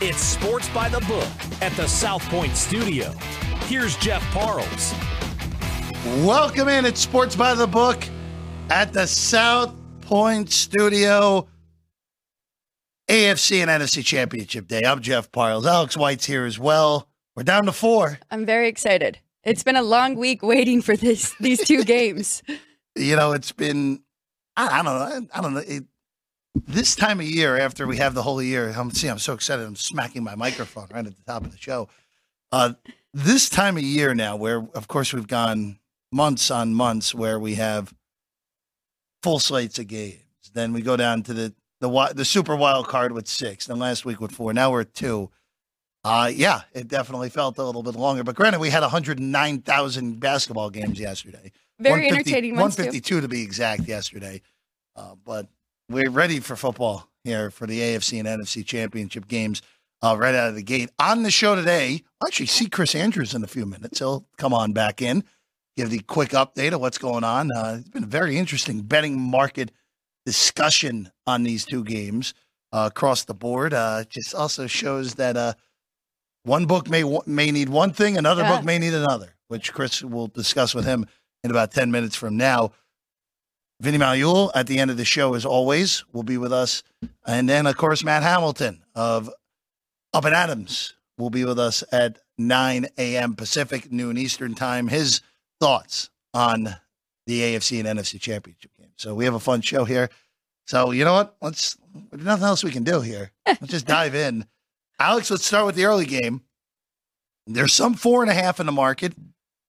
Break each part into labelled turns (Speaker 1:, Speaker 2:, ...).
Speaker 1: It's Sports by the Book at the South Point Studio. Here's Jeff Parles.
Speaker 2: Welcome in at Sports by the Book at the South Point Studio. AFC and NFC Championship Day. I'm Jeff Parles. Alex White's here as well. We're down to four.
Speaker 3: I'm very excited. It's been a long week waiting for this these two games.
Speaker 2: You know, it's been I, I don't know. I, I don't know. It, this time of year, after we have the whole year, I'm see, I'm so excited. I'm smacking my microphone right at the top of the show. Uh, this time of year now, where of course we've gone months on months where we have full slates of games. Then we go down to the the the super wild card with six. Then last week with four. Now we're at two. Uh, yeah, it definitely felt a little bit longer. But granted, we had 109,000 basketball games yesterday.
Speaker 3: Very
Speaker 2: 150
Speaker 3: entertaining ones too.
Speaker 2: 152 to be exact yesterday. Uh, but we're ready for football here for the AFC and NFC championship games uh, right out of the gate. On the show today, I'll actually see Chris Andrews in a few minutes. He'll come on back in, give the quick update of what's going on. Uh, it's been a very interesting betting market discussion on these two games uh, across the board. Uh, just also shows that uh, one book may may need one thing, another
Speaker 3: Yeah.
Speaker 2: book may need another, which Chris will discuss with him in about 10 minutes from now. Vinny Magliulo at the end of the show, as always, will be with us. And then, of course, Matt Hamilton of Up and Adams will be with us at 9 a.m. Pacific, noon Eastern time. His thoughts on the AFC and NFC championship game. So we have a fun show here. So you know what? Let's there's nothing else we can do here. Let's just dive in. Alex, let's start with the early game. There's some four and a half in the market.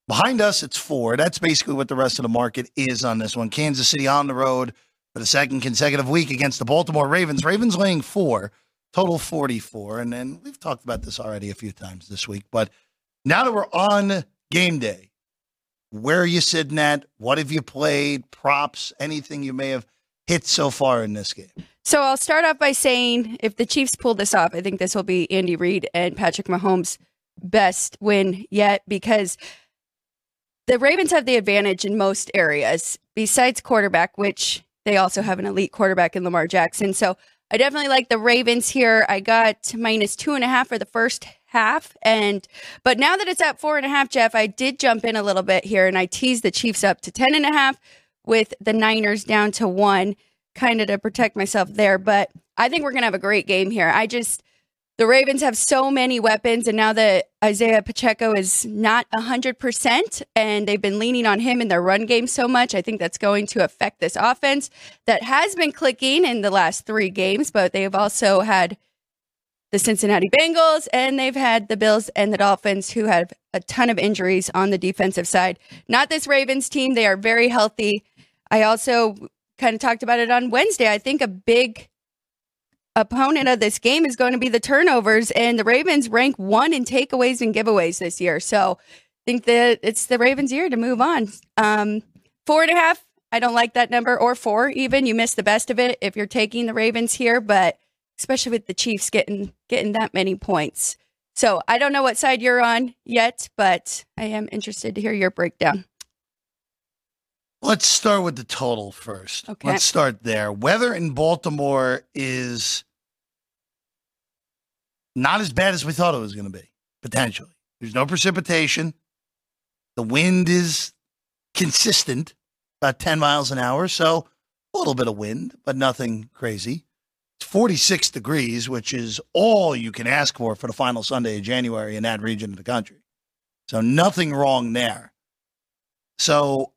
Speaker 2: Behind us, it's four. That's basically what the rest of the market is on this one. Kansas City on the road for the second consecutive week against the Baltimore Ravens. Ravens laying four, total 44. And then we've talked about this already a few times this week. But now that we're on game day, where are you sitting at? What have you played? Props? Anything you may have hit so far in this game?
Speaker 3: So I'll start off by saying if the Chiefs pull this off, I think this will be Andy Reid and Patrick Mahomes' best win yet because the Ravens have the advantage in most areas besides quarterback, which they also have an elite quarterback in Lamar Jackson. So I definitely like the Ravens here. I got minus two and a half for the first half. And but now that it's at four and a half, Jeff, I did jump in a little bit here and I teased the Chiefs up to ten and a half with the Niners down to one, kind of to protect myself there. But I think we're gonna have a great game here. I just the Ravens have so many weapons, and now that Isaiah Pacheco is not 100%, and they've been leaning on him in their run game so much, I think that's going to affect this offense that has been clicking in the last three games, but they have also had the Cincinnati Bengals and they've had the Bills and the Dolphins who have a ton of injuries on the defensive side. Not this Ravens team. They are very healthy. I also kind of talked about it on Wednesday. I think a big opponent of this game is going to be the turnovers, and the Ravens rank one in takeaways and giveaways this year. So I think that it's the Ravens' year to move on. Um, four and a half. I don't like that number, or four even. You miss the best of it if you're taking the Ravens here, but especially with the Chiefs getting getting that many points. So I don't know what side you're on yet, but I am interested to hear your breakdown.
Speaker 2: Let's start with the total first.
Speaker 3: Okay.
Speaker 2: Let's start there. Weather in Baltimore is not as bad as we thought it was going to be, potentially. There's no precipitation. The wind is consistent, about 10 miles an hour. So a little bit of wind, but nothing crazy. It's 46 degrees, which is all you can ask for for the final Sunday of January in that region of the country. So nothing wrong there. So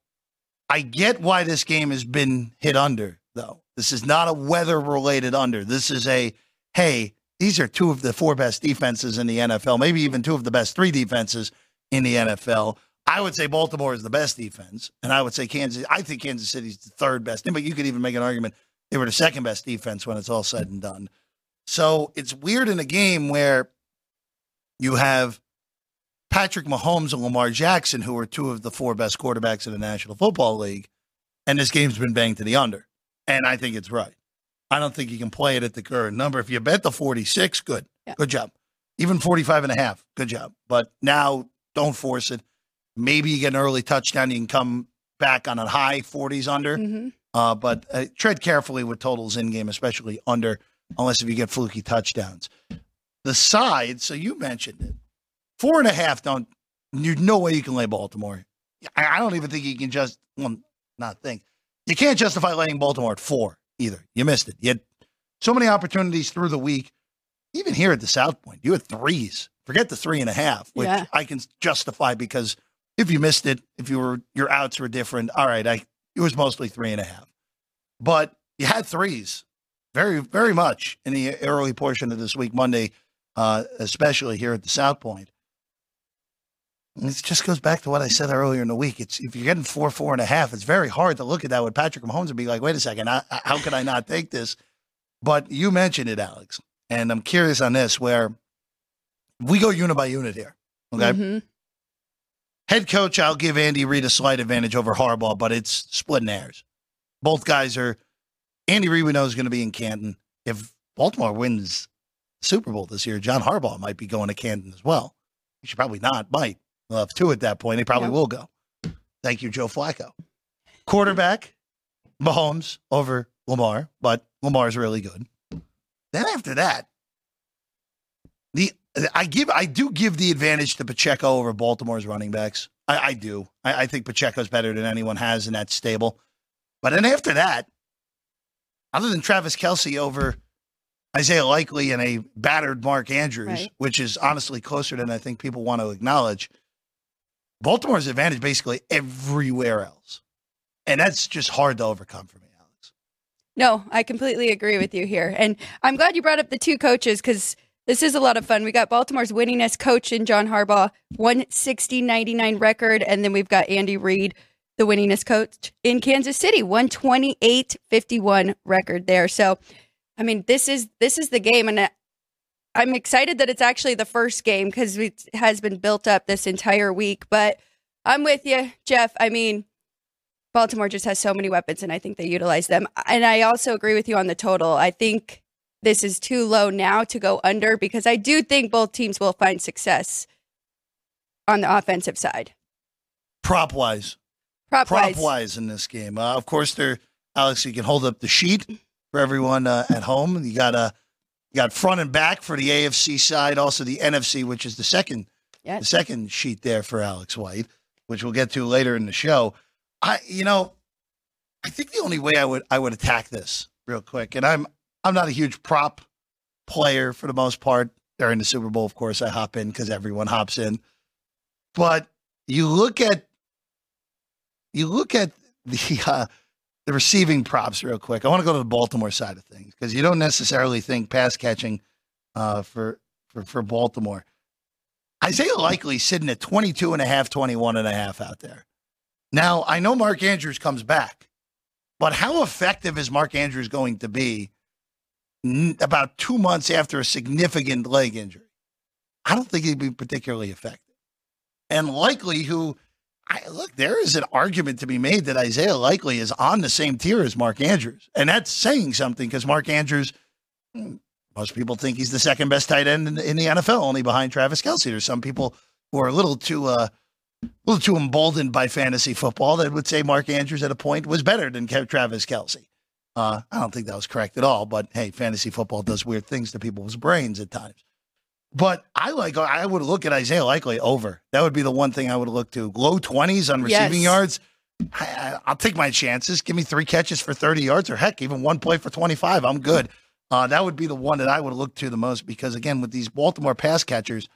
Speaker 2: I get why this game has been hit under, though. This is not a weather related under. This is a, hey, these are two of the four best defenses in the NFL, maybe even two of the best three defenses in the NFL. I would say Baltimore is the best defense, and I would say Kansas. I think Kansas City's the third best, but you could even make an argument they were the second best defense when it's all said and done. So it's weird in a game where you have Patrick Mahomes and Lamar Jackson, who are two of the four best quarterbacks in the National Football League, and this game's been banged to the under. And I think it's right. I don't think you can play it at the current number. If you bet the 46, good.
Speaker 3: Yeah.
Speaker 2: Good job. Even 45 and a half, good job. But now don't force it. Maybe you get an early touchdown, you can come back on a high 40s under.
Speaker 3: hmm
Speaker 2: Uh, but uh, tread carefully with totals in game, especially under, unless if you get fluky touchdowns. the side, so you mentioned it. Four and a half, don't, there's no way you can lay Baltimore. I, I don't even think you can just, well, not think. You can't justify laying Baltimore at four either. You missed it. You had so many opportunities through the week. Even here at the South Point, you had threes. Forget the three and a half, which
Speaker 3: Yeah.
Speaker 2: I can justify because if you missed it, if you were your outs were different, all right, I it was mostly three and a half. But you had threes very, very much in the early portion of this week, Monday, uh, especially here at the South Point. And it just goes back to what I said earlier in the week. It's if you're getting four, four and a half, it's very hard to look at that with Patrick Mahomes and be like, wait a second, I, how could I not take this? But you mentioned it, Alex, and I'm curious on this. Where we go unit by unit here, okay?
Speaker 3: Mhm.
Speaker 2: Head coach, I'll give Andy Reid a slight advantage over Harbaugh, but it's splitting hairs. Both guys are. Andy Reid we know is going to be in Canton. If Baltimore wins the Super Bowl this year, John Harbaugh might be going to Canton as well. He should probably not. Might. We'll have two at that point. He probably
Speaker 3: Yep.
Speaker 2: will go. Thank you, Joe Flacco. Quarterback, Mahomes over Lamar, but Lamar's really good. Then after that, the I give I do give the advantage to Pacheco over Baltimore's running backs. I, I do. I, I think Pacheco's better than anyone has in that stable. But then after that, other than Travis Kelce over Isaiah Likely and a battered Mark Andrews,
Speaker 3: Right.
Speaker 2: which is honestly closer than I think people want to acknowledge, Baltimore's advantage basically everywhere else. And that's just hard to overcome for me, Alex.
Speaker 3: No, I completely agree with you here. And I'm glad you brought up the two coaches because this is a lot of fun. We got Baltimore's winningest coach in John Harbaugh, 160 99 record. And then we've got Andy Reid, the winningest coach in Kansas City, 128 51 record there. So, I mean, this is this is the game. And I'm excited that it's actually the first game because it has been built up this entire week. But I'm with you, Jeff. I mean, Baltimore just has so many weapons, and I think they utilize them. And I also agree with you on the total. I think this is too low now to go under because I do think both teams will find success on the offensive side.
Speaker 2: Prop wise,
Speaker 3: Prop,
Speaker 2: prop
Speaker 3: wise,
Speaker 2: wise in this game. Uh, of course, there, Alex. You can hold up the sheet for everyone uh, at home. You got uh, you got front and back for the AFC side, also the NFC, which is the second
Speaker 3: Yeah.
Speaker 2: the second sheet there for Alex White, which we'll get to later in the show. I, you know, I think the only way I would I would attack this real quick, and I'm I'm not a huge prop player for the most part. During the Super Bowl, of course, I hop in because everyone hops in. But you look at you look at the uh, the receiving props real quick. I want to go to the Baltimore side of things because you don't necessarily think pass catching uh, for, for for Baltimore. Isaiah Likely sitting at 22 and a half, 21 and a half out there. Now, I know Mark Andrews comes back, but how effective is Mark Andrews going to be n- about two months after a significant leg injury? I don't think he'd be particularly effective. And Likely, who I, look, there is an argument to be made that Isaiah Likely is on the same tier as Mark Andrews. And that's saying something because Mark Andrews, hmm, most people think he's the second best tight end in, in the NFL, only behind Travis Kelce. There's some people who are a little too, uh, a little too emboldened by fantasy football that would say Mark Andrews at a point was better than Travis Kelce. Uh, I don't think that was correct at all, but hey, fantasy football does weird things to people's brains at times. But I like I would look at Isaiah Likely over. That would be the one thing I would look to. Low twenties on receiving
Speaker 3: Yes.
Speaker 2: yards. I, I, I'll take my chances. Give me three catches for thirty yards, or heck, even one play for twenty five. I'm good. Uh, that would be the one that I would look to the most because again, with these Baltimore pass catchers,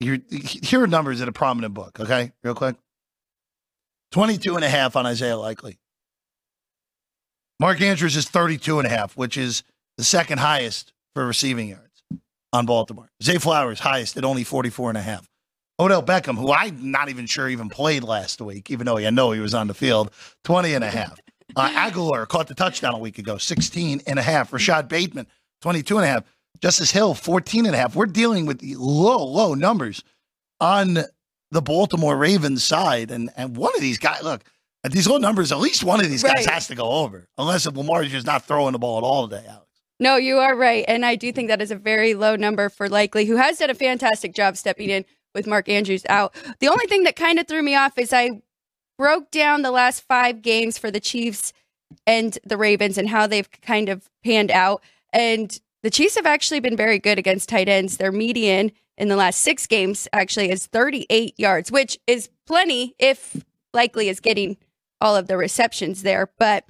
Speaker 2: you're, here are numbers in a prominent book. Okay, real quick. 22 and a half on Isaiah Likely. Mark Andrews is 32 and a half, which is the second highest for receiving yards on Baltimore. Zay Flowers highest at only 44 and a half. Odell Beckham, who I'm not even sure even played last week, even though I know he was on the field, 20 and a half. Uh, Agholor caught the touchdown a week ago, 16 and a half. Rashod Bateman, 22 and a half. Justice Hill, 14 and a half. We're dealing with the low, low numbers on the Baltimore Ravens side. And, and one of these guys, look, at these low numbers, at least one of these guys
Speaker 3: Right.
Speaker 2: has to go over, unless if Lamar is just not throwing the ball at all today.
Speaker 3: No, you are right. And I do think that is a very low number for Likely, who has done a fantastic job stepping in with Mark Andrews out. The only thing that kind of threw me off is I broke down the last five games for the Chiefs and the Ravens and how they've kind of panned out. And the Chiefs have actually been very good against tight ends. Their median in the last six games actually is 38 yards, which is plenty if Likely is getting all of the receptions there. But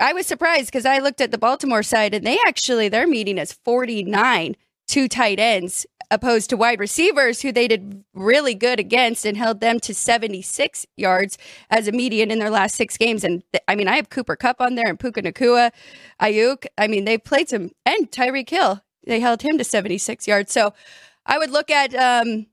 Speaker 3: I was surprised because I looked at the Baltimore side and they actually, their meeting is 49 two tight ends opposed to wide receivers who they did really good against and held them to 76 yards as a median in their last six games. And th- I mean, I have Cooper Kupp on there and Puka Nacua, Ayuk. I mean, they played some, and Tyreek Hill. They held him to 76 yards. So I would look at um,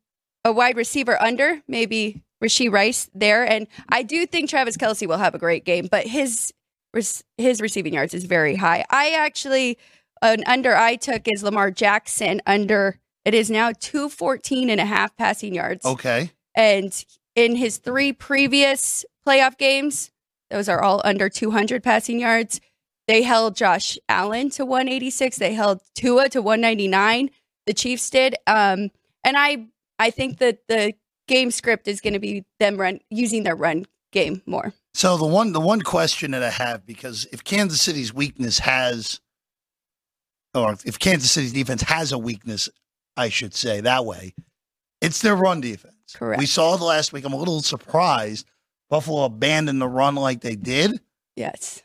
Speaker 3: a wide receiver under, maybe Rashee Rice there. And I do think Travis Kelce will have a great game, but his his receiving yards is very high. I actually an under I took is Lamar Jackson under it is now 214 and a half passing yards.
Speaker 2: Okay.
Speaker 3: And in his three previous playoff games, those are all under 200 passing yards. They held Josh Allen to 186. They held Tua to 199. The Chiefs did. Um, and I I think that the game script is going to be them run using their run game more.
Speaker 2: So the one the one question that I have because if Kansas City's weakness has or if Kansas City's defense has a weakness, I should say that way, it's their run defense.
Speaker 3: Correct.
Speaker 2: We saw the last week. I'm a little surprised Buffalo abandoned the run like they did.
Speaker 3: Yes.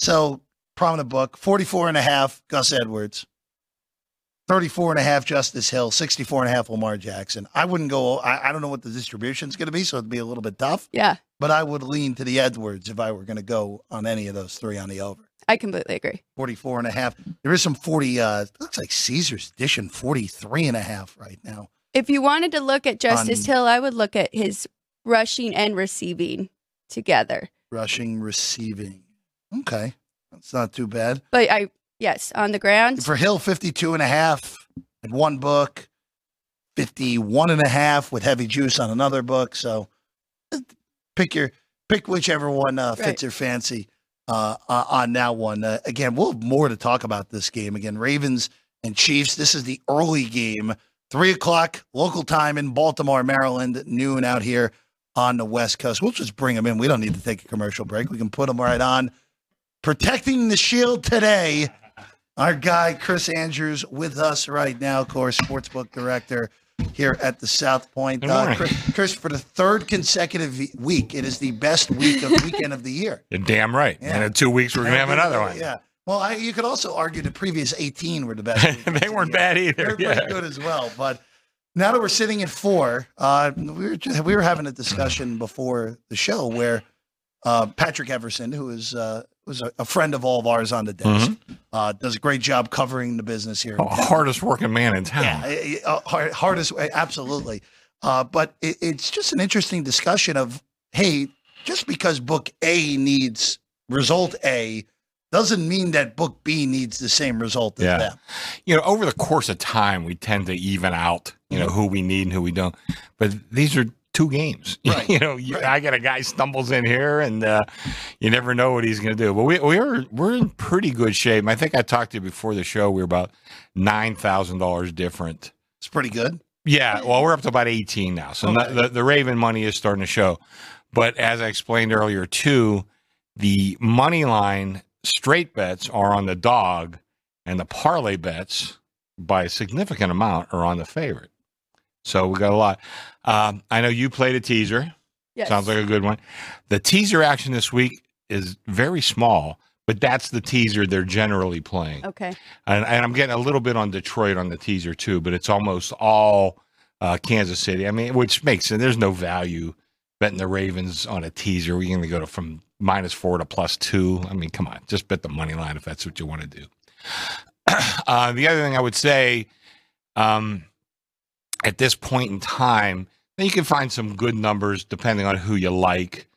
Speaker 2: So prominent book, 44 and a half, Gus Edwards. 34 and a half Justice Hill, 64 and a half Lamar Jackson. I wouldn't go, I, I don't know what the distribution is going to be, so it'd be a little bit tough.
Speaker 3: Yeah.
Speaker 2: But I would lean to the Edwards if I were going to go on any of those three on the over.
Speaker 3: I completely agree.
Speaker 2: 44 and a half. There is some 40, uh, looks like Caesar's edition 43 and a half right now.
Speaker 3: If you wanted to look at Justice Hill, I would look at his rushing and receiving together.
Speaker 2: Rushing, receiving. Okay. That's not too bad.
Speaker 3: But I, Yes, on the ground.
Speaker 2: For Hill, 52 and a half in one book, 51 and a half with heavy juice on another book. So pick your pick whichever one uh, fits right. your fancy uh, uh, on that one. Uh, again, we'll have more to talk about this game. Again, Ravens and Chiefs. This is the early game, three o'clock local time in Baltimore, Maryland, noon out here on the West Coast. We'll just bring them in. We don't need to take a commercial break. We can put them right on. Protecting the Shield today our guy, Chris Andrews, with us right now, of course, sportsbook director here at the South Point.
Speaker 4: Uh,
Speaker 2: Chris, Chris, for the third consecutive week, it is the best week of weekend of the year.
Speaker 4: You're damn right. Yeah. And in two weeks, we're going to have another one.
Speaker 2: Yeah. Well, I, you could also argue the previous 18 were the best.
Speaker 4: they weren't bad either.
Speaker 2: They're yeah. pretty good as well. But now that we're sitting at four, uh, we, were just, we were having a discussion before the show where uh, Patrick Everson, who is uh, was a, a, friend of all of ours on the desk. Mm-hmm. Uh, does a great job covering the business here.
Speaker 4: Oh, hardest working man in town.
Speaker 2: Yeah, uh, hard, hardest, absolutely. Uh, but it, it's just an interesting discussion of hey, just because book A needs result A doesn't mean that book B needs the same result as yeah. them.
Speaker 4: You know, over the course of time, we tend to even out, you know, who we need and who we don't. But these are two games.
Speaker 2: Right.
Speaker 4: you know, you, right. I got a guy stumbles in here, and uh, you never know what he's going to do. But we we're we're in pretty good shape. I think I talked to you before the show. We were about nine thousand dollars different.
Speaker 2: It's pretty good.
Speaker 4: Yeah, well, we're up to about eighteen now. So okay. the the Raven money is starting to show. But as I explained earlier, too, the money line straight bets are on the dog, and the parlay bets by a significant amount are on the favorite. So we got a lot. Um, I know you played a teaser.
Speaker 3: Yes.
Speaker 4: Sounds like a good one. The teaser action this week is very small, but that's the teaser they're generally playing.
Speaker 3: Okay.
Speaker 4: And, and I'm getting a little bit on Detroit on the teaser too, but it's almost all uh, Kansas City. I mean, which makes sense. There's no value betting the Ravens on a teaser. We're going to go to from minus four to plus two. I mean, come on, just bet the money line if that's what you want to do. uh, the other thing I would say, um, at this point in time, then you can find some good numbers depending on who you like.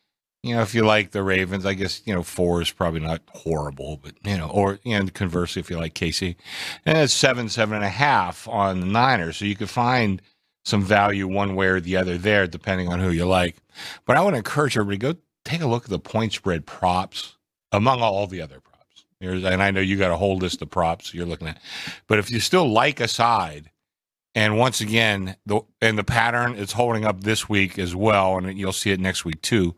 Speaker 4: You know, if you like the Ravens, I guess, you know, four is probably not horrible, but, you know, or, you know, conversely, if you like Casey, and it's seven, seven and a half on the Niners. So you could find some value one way or the other there, depending on who you like. But I want to encourage everybody go take a look at the point spread props among all the other props. And I know you got a whole list of props you're looking at. But if you still like a side, and once again, the and the pattern is holding up this week as well, and you'll see it next week too.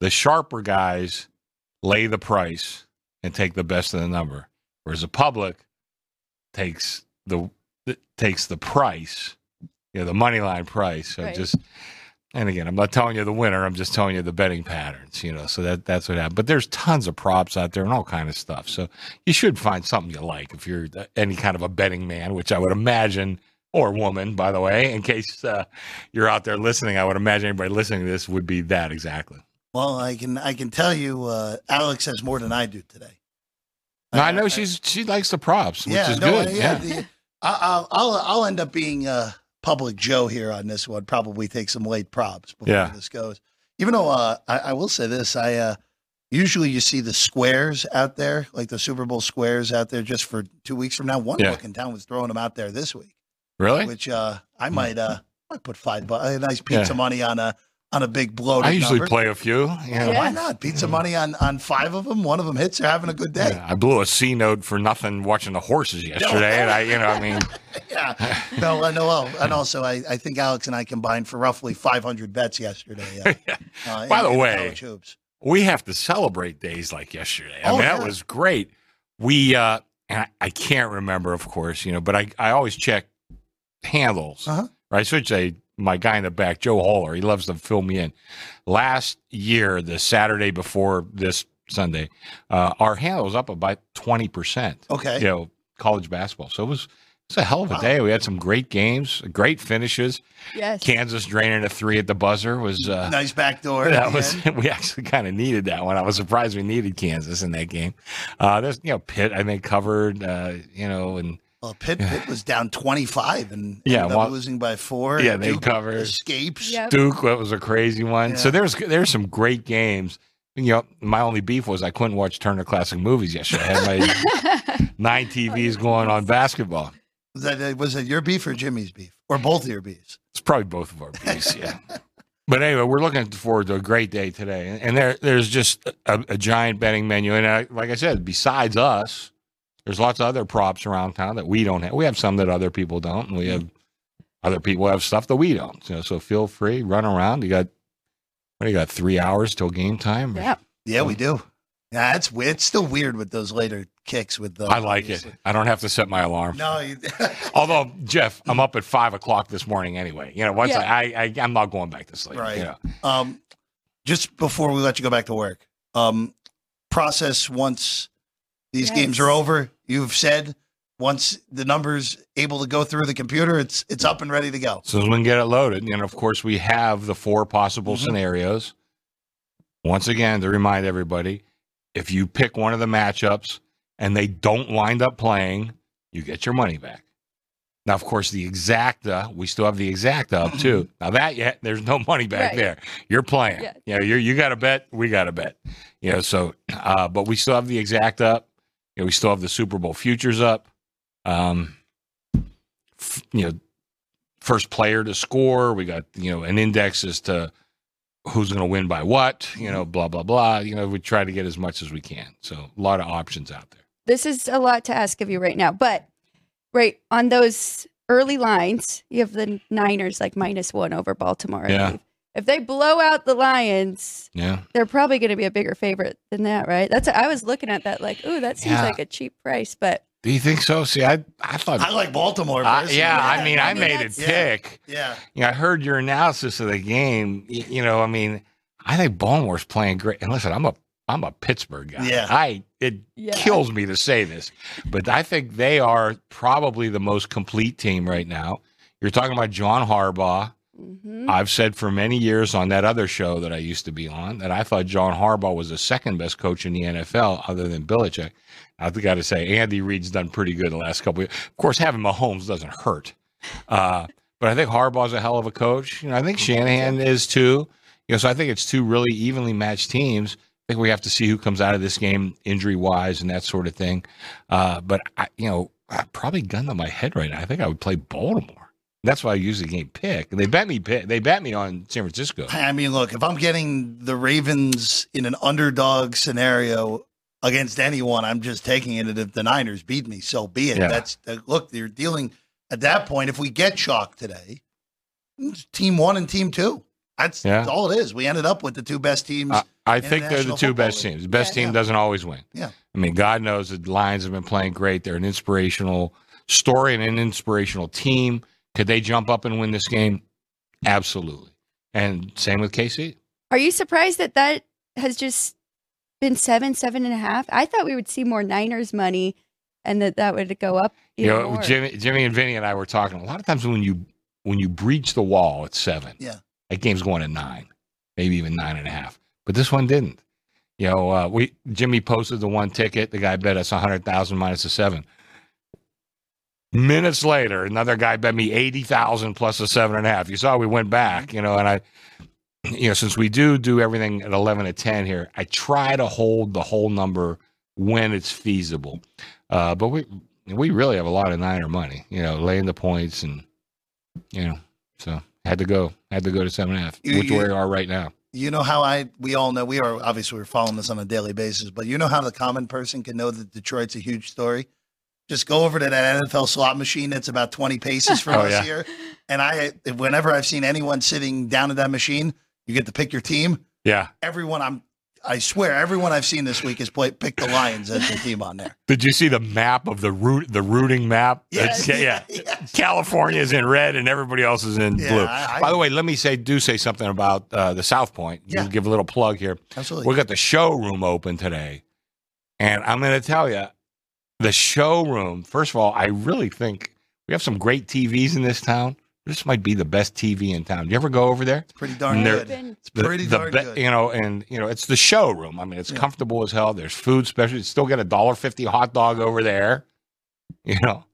Speaker 4: The sharper guys lay the price and take the best of the number, whereas the public takes the takes the price, you know, the money line price. So
Speaker 3: Right.
Speaker 4: just and again, I'm not telling you the winner. I'm just telling you the betting patterns. You know, so that that's what happened. But there's tons of props out there and all kind of stuff. So you should find something you like if you're any kind of a betting man, which I would imagine. Or woman, by the way, in case uh, you're out there listening, I would imagine anybody listening to this would be that exactly.
Speaker 2: Well, I can I can tell you, uh, Alex has more than I do today.
Speaker 4: No, I know she's she likes the props, which
Speaker 2: yeah,
Speaker 4: is
Speaker 2: no,
Speaker 4: good.
Speaker 2: Yeah,
Speaker 4: Yeah,
Speaker 2: I, I'll, I'll I'll end up being uh, public Joe here on this one. Probably take some late props before
Speaker 4: Yeah.
Speaker 2: this goes. Even though uh, I, I will say this, I uh, usually you see the squares out there, like the Super Bowl squares out there, just for two weeks from now. One
Speaker 4: Yeah.
Speaker 2: book in town was throwing them out there this week,
Speaker 4: really.
Speaker 2: which uh, I might uh, might put five bu- a nice pizza
Speaker 4: Hmm. Yeah.
Speaker 2: money on a on a big bloated.
Speaker 4: I usually
Speaker 2: number.
Speaker 4: play a few.
Speaker 2: Yeah,
Speaker 3: Yeah.
Speaker 2: Why not pizza money on on five of them? One of them hits. They're having a good day.
Speaker 4: Yeah, I blew a C note for nothing watching the horses yesterday, and I, you know, I mean,
Speaker 2: yeah. No, I know. Well, and also, I, I think Alex and I combined for roughly 500 bets yesterday. Uh, uh,
Speaker 4: By
Speaker 2: in-
Speaker 4: the way,
Speaker 2: college hoops.
Speaker 4: we have to celebrate days like yesterday. I
Speaker 2: Oh,
Speaker 4: mean, that was great. We, uh, and I, I can't remember, of course, you know, but I, I always check handles,
Speaker 2: Uh-huh.
Speaker 4: right? I should say my guy in the back, Joe Holler, he loves to fill me in. Last year, the Saturday before this Sunday, uh, our handle was up about 20%.
Speaker 2: Okay.
Speaker 4: you know, college basketball. So it was it's a hell of a
Speaker 2: Wow.
Speaker 4: day. We had some great games, great finishes.
Speaker 3: Yes.
Speaker 4: Kansas draining a three at the buzzer was uh,
Speaker 2: nice back door.
Speaker 4: that
Speaker 2: the
Speaker 4: was we actually kind of needed that one. I was surprised we needed Kansas in that game. Uh, there's you know Pitt I think covered uh, you know and
Speaker 2: Well, Pitt, Pitt was down 25 and
Speaker 4: Yeah,
Speaker 2: ended up
Speaker 4: well-
Speaker 2: losing by four.
Speaker 4: Yeah,
Speaker 2: and
Speaker 4: they
Speaker 2: Duke
Speaker 4: covered.
Speaker 2: Escapes.
Speaker 3: Yep.
Speaker 4: Duke that was a crazy one. So
Speaker 2: Yeah.
Speaker 4: there's there's some great games. You know, my only beef was I couldn't watch Turner Classic Movies yesterday. I had my nine TVs going on basketball.
Speaker 2: Was that was it your beef or Jimmy's beef or both of your beefs?
Speaker 4: It's probably both of our beefs, yeah. But anyway, we're looking forward to a great day today, and there there's just a, a giant betting menu. And I, like I said, besides us, there's lots of other props around town that we don't have. We have some that other people don't, and we have other people have stuff that we don't. You know, so feel free, run around. You got what do you got? Three hours till game time.
Speaker 3: Yeah.
Speaker 2: Yeah, we do. Yeah, it's weird. It's still weird with those later kicks with the.
Speaker 4: I like it. I don't have to set my alarm.
Speaker 2: No, you,
Speaker 4: Although Jeff, I'm up at five o'clock this morning anyway. You know, once
Speaker 3: Yeah.
Speaker 4: I, I I'm not going back to sleep.
Speaker 2: Right.
Speaker 4: You know.
Speaker 2: Um, just before we let you go back to work, um, process once these
Speaker 3: Yes.
Speaker 2: games are over. You've said once the numbers able to go through the computer, it's it's up and ready to go.
Speaker 4: So we can get it loaded. And of course, we have the four possible
Speaker 2: Mhm.
Speaker 4: scenarios. Once again, to remind everybody, if you pick one of the matchups and they don't wind up playing, you get your money back. Now, of course, the exacta, we still have the exacta up too. Now that yet, there's no money back
Speaker 3: Right.
Speaker 4: there. You're playing.
Speaker 3: Yeah.
Speaker 4: You know, you're, you got to bet. We got to bet. You know, so, uh, but we still have the exact up. You know, we still have the Super Bowl futures up. Um, f- you know, first player to score. We got you know an index as to who's going to win by what. You know, blah blah blah. You know, we try to get as much as we can. So a lot of options out there.
Speaker 3: this is a lot to ask of you right now, but right on those early lines, you have the Niners like minus one over Baltimore.
Speaker 4: Yeah.
Speaker 3: Believe. If they blow out the Lions,
Speaker 4: Yeah,
Speaker 3: they're probably going to be a bigger favorite than that, right? That's I was looking at that like, ooh, that seems
Speaker 4: Yeah.
Speaker 3: like a cheap price, but
Speaker 4: do you think so? See, I I thought.
Speaker 2: I like Baltimore.
Speaker 4: I-
Speaker 2: personally.
Speaker 4: yeah, I mean,
Speaker 3: I
Speaker 4: I
Speaker 3: mean,
Speaker 4: made a
Speaker 3: that's-
Speaker 2: Yeah.
Speaker 4: pick.
Speaker 2: yeah.
Speaker 4: You know, I heard your analysis of the game. You, you know, I mean, I think Baltimore's playing great. And listen, I'm a I'm a Pittsburgh guy.
Speaker 2: Yeah.
Speaker 4: I it
Speaker 3: Yeah.
Speaker 4: kills me to say this, but I think they are probably the most complete team right now. You're talking about John Harbaugh.
Speaker 3: Mhm.
Speaker 4: I've said for many years on that other show that I used to be on that I thought John Harbaugh was the second best coach in the NFL other than Belichick. I've got to say, Andy Reid's done pretty good the last couple of years. Of course, having Mahomes doesn't hurt. Uh, but I think Harbaugh's a hell of a coach. You know, I think Shanahan is too. You know, so I think it's two really evenly matched teams. I think we have to see who comes out of this game injury wise and that sort of thing. Uh, but I, you know, I probably gun to my head right now. I think I would play Baltimore. That's why I use the game pick. They bet me pick. They bet me on San Francisco.
Speaker 2: I mean, look, if I'm getting the Ravens in an underdog scenario against anyone, I'm just taking it. And if the Niners beat me, so be it.
Speaker 4: Yeah.
Speaker 2: That's uh, look, you're dealing at that point. If we get shocked today, it's team one and team two. That's,
Speaker 4: Yeah.
Speaker 2: that's all it is. We ended up with the two best teams.
Speaker 4: I, I
Speaker 2: in the
Speaker 4: think they're the two best
Speaker 2: League.
Speaker 4: teams. The best
Speaker 3: Yeah.
Speaker 4: team
Speaker 2: Yeah.
Speaker 4: doesn't always win.
Speaker 2: Yeah.
Speaker 4: I mean, God knows the Lions have been playing great. They're an inspirational story and an inspirational team. Could they jump up and win this game? Absolutely. And same with KC.
Speaker 3: Are you surprised that that has just been seven, seven and a half? I thought we would see more Niners money, and that that would go up.
Speaker 4: You know,
Speaker 3: more.
Speaker 4: Jimmy, Jimmy and Vinny and I were talking. A lot of times when you when you breach the wall at seven,
Speaker 2: Yeah.
Speaker 4: that game's going to nine, maybe even nine and a half. But this one didn't. You know, uh, we Jimmy posted the one ticket. The guy bet us a hundred thousand minus a seven. Minutes later, another guy bet me eighty thousand plus a seven and a half. You saw we went back. You know, and I, you know, since we do do everything at eleven to ten here, I try to hold the whole number when it's feasible. Uh, but we we really have a lot of Niner money. You know, laying the points and you know, so had to go had to go to seven and a half,
Speaker 2: You-
Speaker 4: which
Speaker 2: you-
Speaker 4: we are right now.
Speaker 2: You know how I we all know we are obviously we're following this on a daily basis, but you know how the common person can know that Detroit's a huge story. Just go over to that NFL slot machine that's about twenty paces from
Speaker 4: Oh,
Speaker 2: us
Speaker 4: yeah.
Speaker 2: here, and I whenever I've seen anyone sitting down at that machine, you get to pick your team.
Speaker 4: Yeah.
Speaker 2: Everyone I'm I swear everyone I've seen this week has played picked the Lions as their team on there.
Speaker 4: Did you see the map of the root the routing map?
Speaker 2: Yeah,
Speaker 4: It's- yeah.
Speaker 2: yeah.
Speaker 4: California is in red and everybody else is in
Speaker 2: Yeah,
Speaker 4: blue.
Speaker 2: I- I-
Speaker 4: By the way, let me say do say something about uh, the South Point.
Speaker 2: Yeah.
Speaker 4: Give a little plug here.
Speaker 2: Absolutely.
Speaker 4: We got the showroom open today. And I'm going to tell you, the showroom, first of all, I really think we have some great TVs in this town. This might be the best TV in town. Do you ever go over there?
Speaker 2: It's pretty darn good.
Speaker 3: Been-
Speaker 2: It's pretty darn
Speaker 4: be-
Speaker 2: good.
Speaker 4: You know, and you know, it's the showroom. I mean, it's
Speaker 2: Yeah.
Speaker 4: comfortable as hell. There's food special. You still get a dollar fifty hot dog over there. You know,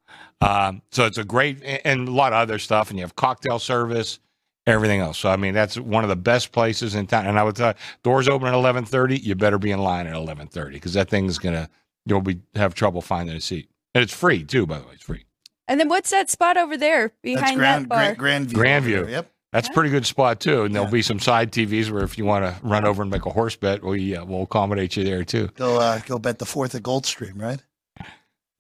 Speaker 4: um, so it's a great and a lot of other stuff. And you have cocktail service, everything else. So I mean, that's one of the best places in town. And I would tell you, doors open at eleven thirty. You better be in line at eleven thirty because that thing's gonna you'll be have trouble finding a seat. And it's free too, by the way. It's free.
Speaker 3: And then what's that spot over there
Speaker 2: That's
Speaker 3: behind
Speaker 2: Grand,
Speaker 3: that bar?
Speaker 2: Grand, Grandview.
Speaker 4: Grandview.
Speaker 2: over there. Yep.
Speaker 4: That's a pretty good spot too. And there'll
Speaker 2: Yeah.
Speaker 4: be some side TVs where if you want to run over and make a horse bet, we uh, will accommodate you there too.
Speaker 2: Go uh, go bet the fourth at Gulfstream, right?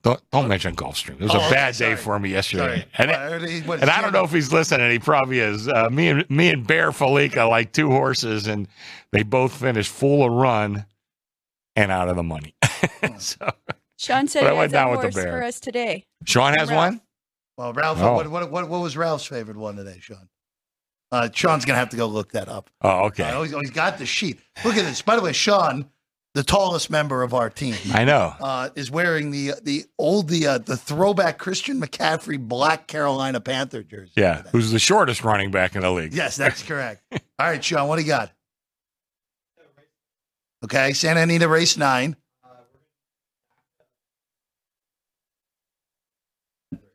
Speaker 4: Don't, don't mention Gulfstream. It was
Speaker 2: Oh,
Speaker 4: a
Speaker 2: okay,
Speaker 4: bad day for me yesterday.
Speaker 2: Sorry.
Speaker 4: And, it-
Speaker 2: What- what is- what is
Speaker 4: and I don't know if he's listening. He probably is. Uh, me and me and Bear Falika like two horses, and they both finished full of run and out of the money. so
Speaker 3: Sean said
Speaker 4: But I
Speaker 3: he
Speaker 4: went down with the bear.
Speaker 3: for us today.
Speaker 4: Sean has
Speaker 3: Ralph.
Speaker 4: one.
Speaker 2: Well, Ralph,
Speaker 4: Oh.
Speaker 2: what, what, what, what was Ralph's favorite one today, Sean? Uh, Sean's going to have to go look that up.
Speaker 4: Oh, okay.
Speaker 2: Uh, he's, he's got the sheet. Look at this. By the way, Sean, the tallest member of our team,
Speaker 4: I know.
Speaker 2: uh, is wearing the the old the uh, the throwback Christian McCaffrey black Carolina Panther jersey.
Speaker 4: Yeah,
Speaker 2: today.
Speaker 4: who's the shortest running back in the league?
Speaker 2: Yes, that's correct. All right, Sean, what do you got? Okay, Santa Anita race nine.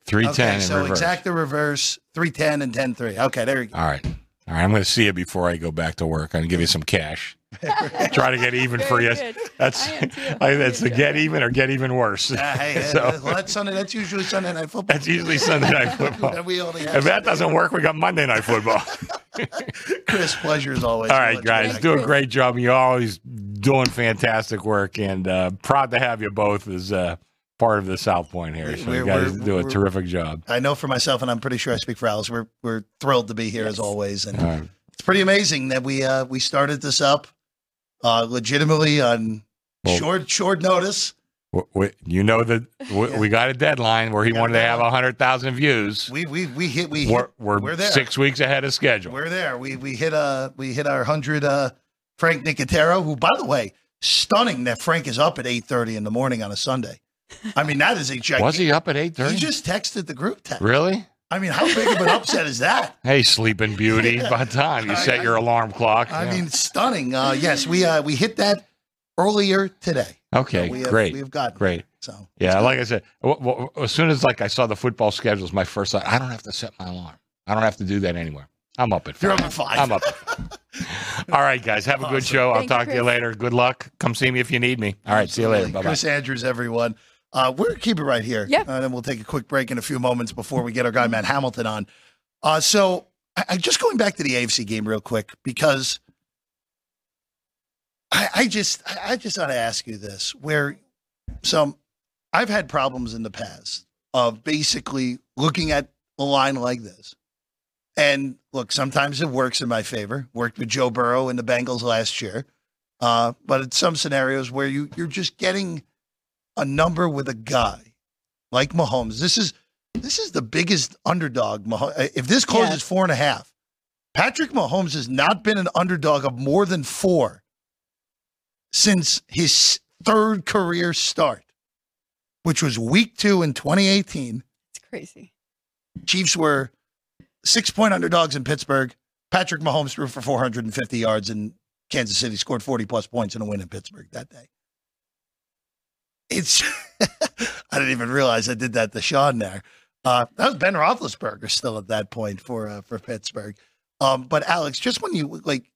Speaker 4: Three
Speaker 2: Okay,
Speaker 4: ten in
Speaker 2: so
Speaker 4: reverse.
Speaker 2: exacta reverse, 310 and 10 3. Okay, there you go.
Speaker 4: All right. All right. I'm going to see you before I go back to work. I'm going to give you some cash. Try to get even for
Speaker 3: Very
Speaker 4: you.
Speaker 3: good.
Speaker 4: That's
Speaker 3: I.
Speaker 4: I- that's the get even or get even worse.
Speaker 2: Yeah, hey,
Speaker 4: So-
Speaker 2: uh, well, that's Sunday. That's usually Sunday night football.
Speaker 4: That's usually Sunday night football.
Speaker 2: And we only have
Speaker 4: If that doesn't work, we got Monday night football.
Speaker 2: Chris, pleasure as always.
Speaker 4: All right,
Speaker 2: Let's
Speaker 4: guys,
Speaker 2: go.
Speaker 4: do a great job. You're always doing fantastic work, and uh, proud to have you both as uh, part of the South Point here. So
Speaker 2: We're-
Speaker 4: you guys do a terrific job.
Speaker 2: I know for myself, and I'm pretty sure I speak for Alice. We're we're thrilled to be here as always, and
Speaker 4: All right.
Speaker 2: it's pretty amazing that we uh, we started this up uh, legitimately on
Speaker 4: Well-
Speaker 2: short short notice.
Speaker 4: W- w- you know that w-
Speaker 2: Yeah.
Speaker 4: we got a deadline where he wanted to have hundred thousand views.
Speaker 2: We we we hit we
Speaker 4: We're,
Speaker 2: hit,
Speaker 4: we're,
Speaker 2: we're there.
Speaker 4: six weeks ahead of schedule.
Speaker 2: We're there. We we hit uh we hit our hundred uh Frank Nicotero, who by the way, stunning that Frank is up at eight thirty in the morning on a Sunday. I mean that is a gigantic.
Speaker 4: Was he up at eight thirty?
Speaker 2: He just texted the group text.
Speaker 4: Really?
Speaker 2: I mean, how big of an upset is that?
Speaker 4: Hey, sleeping beauty. By the time you set
Speaker 2: I-
Speaker 4: your alarm clock.
Speaker 2: I
Speaker 4: Yeah.
Speaker 2: mean, stunning. Uh, yes, we uh, we hit that earlier today.
Speaker 4: okay,
Speaker 2: we have,
Speaker 4: great,
Speaker 2: We've got
Speaker 4: great.
Speaker 2: So
Speaker 4: Yeah, like I said, w- w- as soon as like I saw the football schedules, my first thought, I don't have to set my alarm. I don't have to do that anymore. I'm up at five.
Speaker 2: you're
Speaker 4: five.
Speaker 2: up at five.
Speaker 4: I'm up. At five. All right, guys, have a good
Speaker 2: Awesome.
Speaker 4: show. I'll
Speaker 3: Thank you,
Speaker 4: talk to you later. Good luck. Come see me if you need me. All right, see you later. Bye bye.
Speaker 2: Chris Andrews, everyone. Uh, we're gonna keep it right here.
Speaker 3: Yeah.
Speaker 2: And then we'll take a quick break in a few moments before we get our guy Matt Hamilton on. Uh, so I, I just going back to the AFC game real quick because I, I just I I just ought to ask you this: where some I've had problems in the past of basically looking at a line like this. And look, sometimes it works in my favor. Worked with Joe Burrow and the Bengals last year. Uh, but in some scenarios where you you're just getting a number with a guy like Mahomes. This is this is the biggest underdog. If this closes
Speaker 3: Yes.
Speaker 2: four and a half, Patrick Mahomes has not been an underdog of more than four since his third career start, which was week two in 2018.
Speaker 3: It's crazy.
Speaker 2: Chiefs were six point underdogs in Pittsburgh. Patrick Mahomes threw for 450 yards, and Kansas City scored 40 plus points in a win in Pittsburgh that day. It's, I didn't even realize I did that to Sean there. Uh, that was Ben Roethlisberger still at that point for uh, for Pittsburgh. Um, but Alex, just when you like,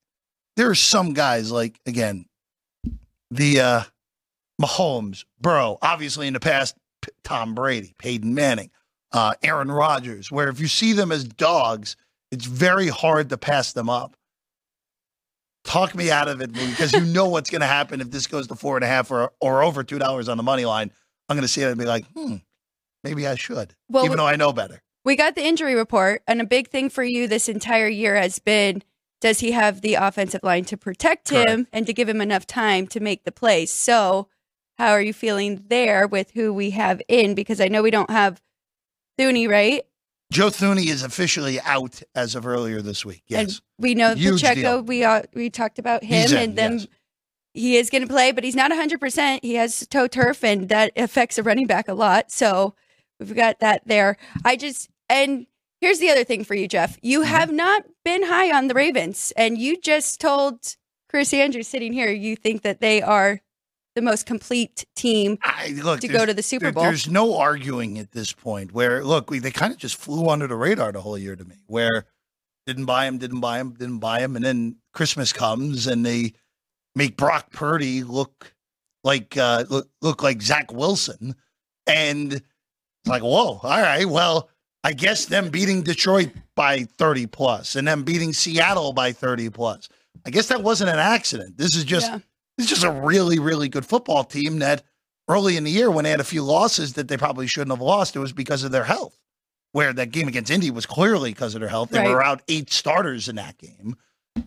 Speaker 2: there are some guys like again, the uh, Mahomes, Burrow, obviously in the past, P- Tom Brady, Peyton Manning uh, Aaron Rodgers, where if you see them as dogs, it's very hard to pass them up. Talk me out of it because you know what's going to happen if this goes to four and a half or, or over two dollars on the money line. I'm going to see it and be like, hmm, maybe I should,
Speaker 3: Well,
Speaker 2: even though I know better.
Speaker 3: We got the injury report, and a big thing for you this entire year has been does he have the offensive line to protect him
Speaker 2: Correct.
Speaker 3: and to give him enough time to make the plays? So, how are you feeling there with who we have in? Because I know we don't have Thuney, right?
Speaker 2: Joe Thuney is officially out as of earlier this week. Yes.
Speaker 3: And we know
Speaker 2: Huge
Speaker 3: Pacheco.
Speaker 2: deal.
Speaker 3: We uh, we talked about him,
Speaker 2: in,
Speaker 3: and then
Speaker 2: yes.
Speaker 3: he is going to play, but he's not 100. percent He has toe turf, and that affects a running back a lot. So we've got that there. I just and here's the other thing for you, Jeff. You
Speaker 2: Mm-hmm.
Speaker 3: have not been high on the Ravens, and you just told Chris Andrews sitting here you think that they are the most complete team
Speaker 2: I, look,
Speaker 3: to go to the Super Bowl.
Speaker 2: There's no arguing at this point. Where look, we, they kind of just flew under the radar the whole year to me. Where didn't buy him, didn't buy him, didn't buy him, and then Christmas comes and they make Brock Purdy look like uh, look, look like Zach Wilson, and it's like, whoa, all right, well, I guess them beating Detroit by 30 plus and them beating Seattle by 30 plus. I guess that wasn't an accident. This is just
Speaker 3: Yeah.
Speaker 2: Is just a really, really good football team that early in the year when they had a few losses that they probably shouldn't have lost, it was because of their health. Where that game against Indy was clearly because of their health. They
Speaker 3: Right.
Speaker 2: were out eight starters in that game.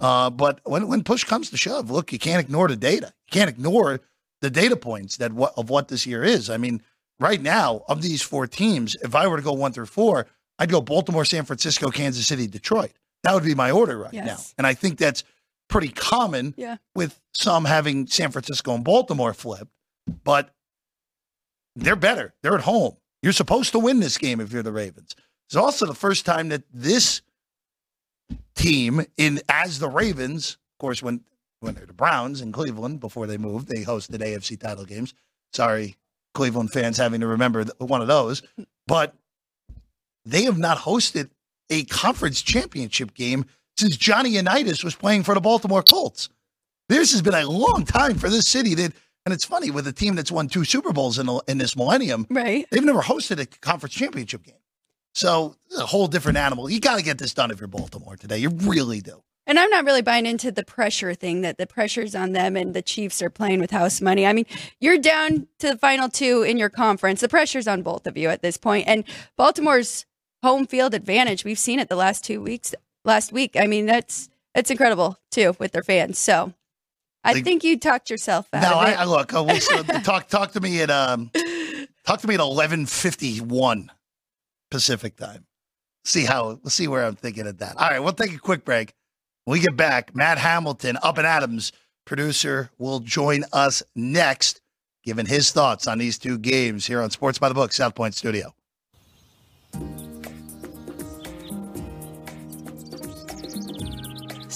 Speaker 2: Uh, but when, when push comes to shove, look, you can't ignore the data. You can't ignore the data points that what of what this year is. I mean, right now, of these four teams, if I were to go one through four, I'd go Baltimore, San Francisco, Kansas City, Detroit. That would be my order right now. And I think that's pretty common
Speaker 3: Yeah.
Speaker 2: with some having San Francisco and Baltimore flipped, but they're better. They're at home. You're supposed to win this game if you're the Ravens. It's also the first time that this team in as the Ravens, of course, when when they're the Browns in Cleveland before they moved, they hosted AFC title games. Sorry, Cleveland fans having to remember one of those, but they have not hosted a conference championship game since Johnny Unitas was playing for the Baltimore Colts. This has been a long time for this city that, and it's funny with a team that's won two Super Bowls in, in this millennium,
Speaker 3: Right.
Speaker 2: they've never hosted a conference championship game. So a whole different animal. You got to get this done if you're Baltimore today. You really do.
Speaker 3: And I'm not really buying into the pressure thing that the pressure's on them and the Chiefs are playing with house money. I mean, you're down to the final two in your conference. The pressure's on both of you at this point. And Baltimore's home field advantage, we've seen it the last two weeks, last week. I mean, that's that's incredible too with their fans. So I
Speaker 2: Like-
Speaker 3: think you talked yourself out of
Speaker 2: I. I look. Uh, we'll, talk talk to me at um talk to me at eleven fifty one Pacific time. See how we'll see where I'm thinking at that. All right, we'll take a quick break. When we get back, Matt Hamilton, Up and Adams producer, will join us next, giving his thoughts on these two games here on Sports by the Book, South Point Studio.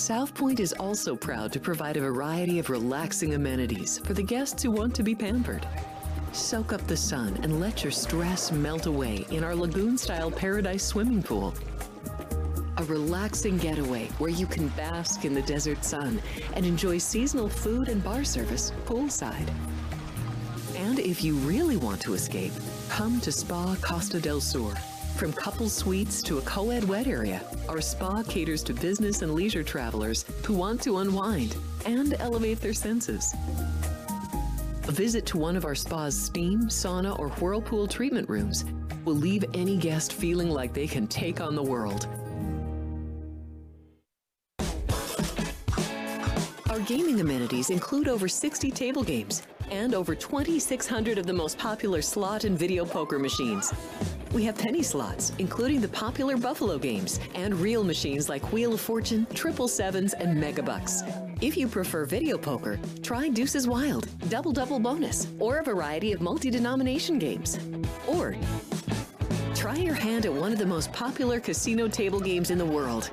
Speaker 5: South Point is also proud to provide a variety of relaxing amenities for the guests who want to be pampered. Soak up the sun and let your stress melt away in our lagoon style paradise swimming pool. A relaxing getaway where you can bask in the desert sun and enjoy seasonal food and bar service poolside. And if you really want to escape, come to Spa Costa del Sur. From couple suites to a co ed wet area, our spa caters to business and leisure travelers who want to unwind and elevate their senses. A visit to one of our spa's steam, sauna, or whirlpool treatment rooms will leave any guest feeling like they can take on the world. Our gaming amenities include over 60 table games and over 2,600 of the most popular slot and video poker machines. We have penny slots, including the popular Buffalo games, and reel machines like Wheel of Fortune, Triple Sevens, and Megabucks. If you prefer video poker, try Deuces Wild, Double Double Bonus, or a variety of multi denomination games. Or try your hand at one of the most popular casino table games in the world.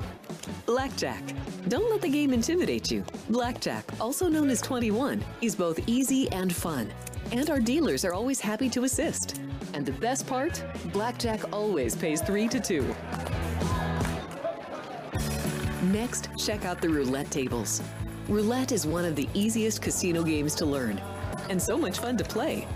Speaker 5: Blackjack. Don't let the game intimidate you. Blackjack, also known as 21, is both easy and fun. And our dealers are always happy to assist. And the best part? Blackjack always pays 3 to 2. Next, check out the roulette tables. Roulette is one of the easiest casino games to learn, and so much fun to play.